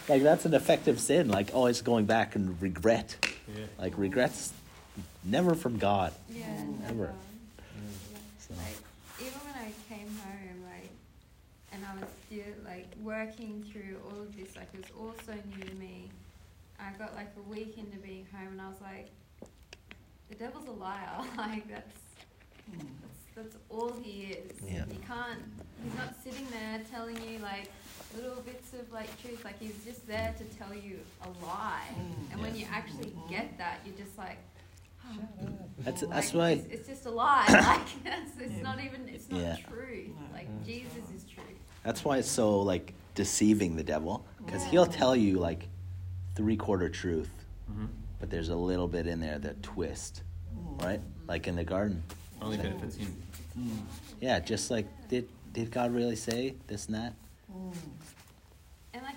like that's an effective sin like always going back and regret Yeah. like regrets never from god Yeah, Never. never. so Like even when I came home, like, and I was still like working through all of this, like it was all so new to me. I got like a week into being home, and I was like, the devil's a liar. like that's that's that's all he is. Yeah. You can't. He's not sitting there telling you like little bits of like truth. Like he's just there to tell you a lie. Mm, and when you actually mm-hmm. get that, you're just like. oh, that's like, that's why it's, it's just a lie. Like it's, it's not even. It's not Yeah. true. Like mm. Jesus is true. That's why it's so like deceiving the devil because he'll tell you like three quarter truth Mhm. but there's a little bit in there that twist mm. right like in the garden Only benefits him. Mm. yeah just like did did god really say this and that mm. And like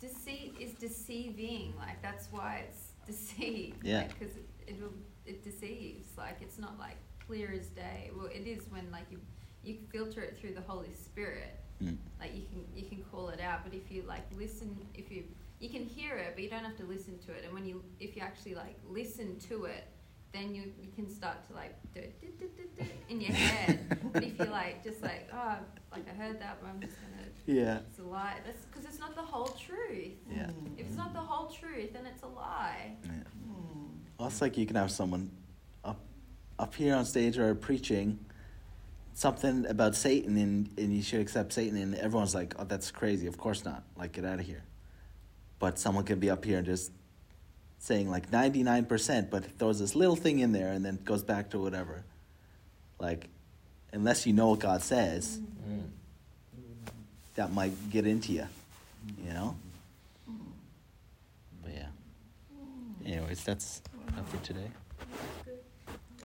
deceit is deceiving. Like that's why it's deceit. Yeah. Because it, it will it deceives. Like it's not like clear as day. Well, it is when like you you can filter it through the Holy Spirit. Mm. Like you can you can call it out. But if you like listen, if you you can hear it, but you don't have to listen to it. And when you if you actually like listen to it. Then you, you can start to like do it do, do, do, do, in your head. but if you're like just like oh like I heard that, but I'm just gonna yeah it's a lie. That's because it's not the whole truth. yeah If it's not the whole truth, then it's a lie. Yeah. Well, it's like you can have someone up up here on stage or preaching something about Satan and, and you should accept Satan and everyone's like, Oh, that's crazy. Of course not. Like get out of here. But someone can be up here and just saying like ninety nine percent, but throws this little thing in there and then goes back to whatever. Like unless you know what God says, Mm. that might get into you. You know? But yeah. Anyways, that's enough for today.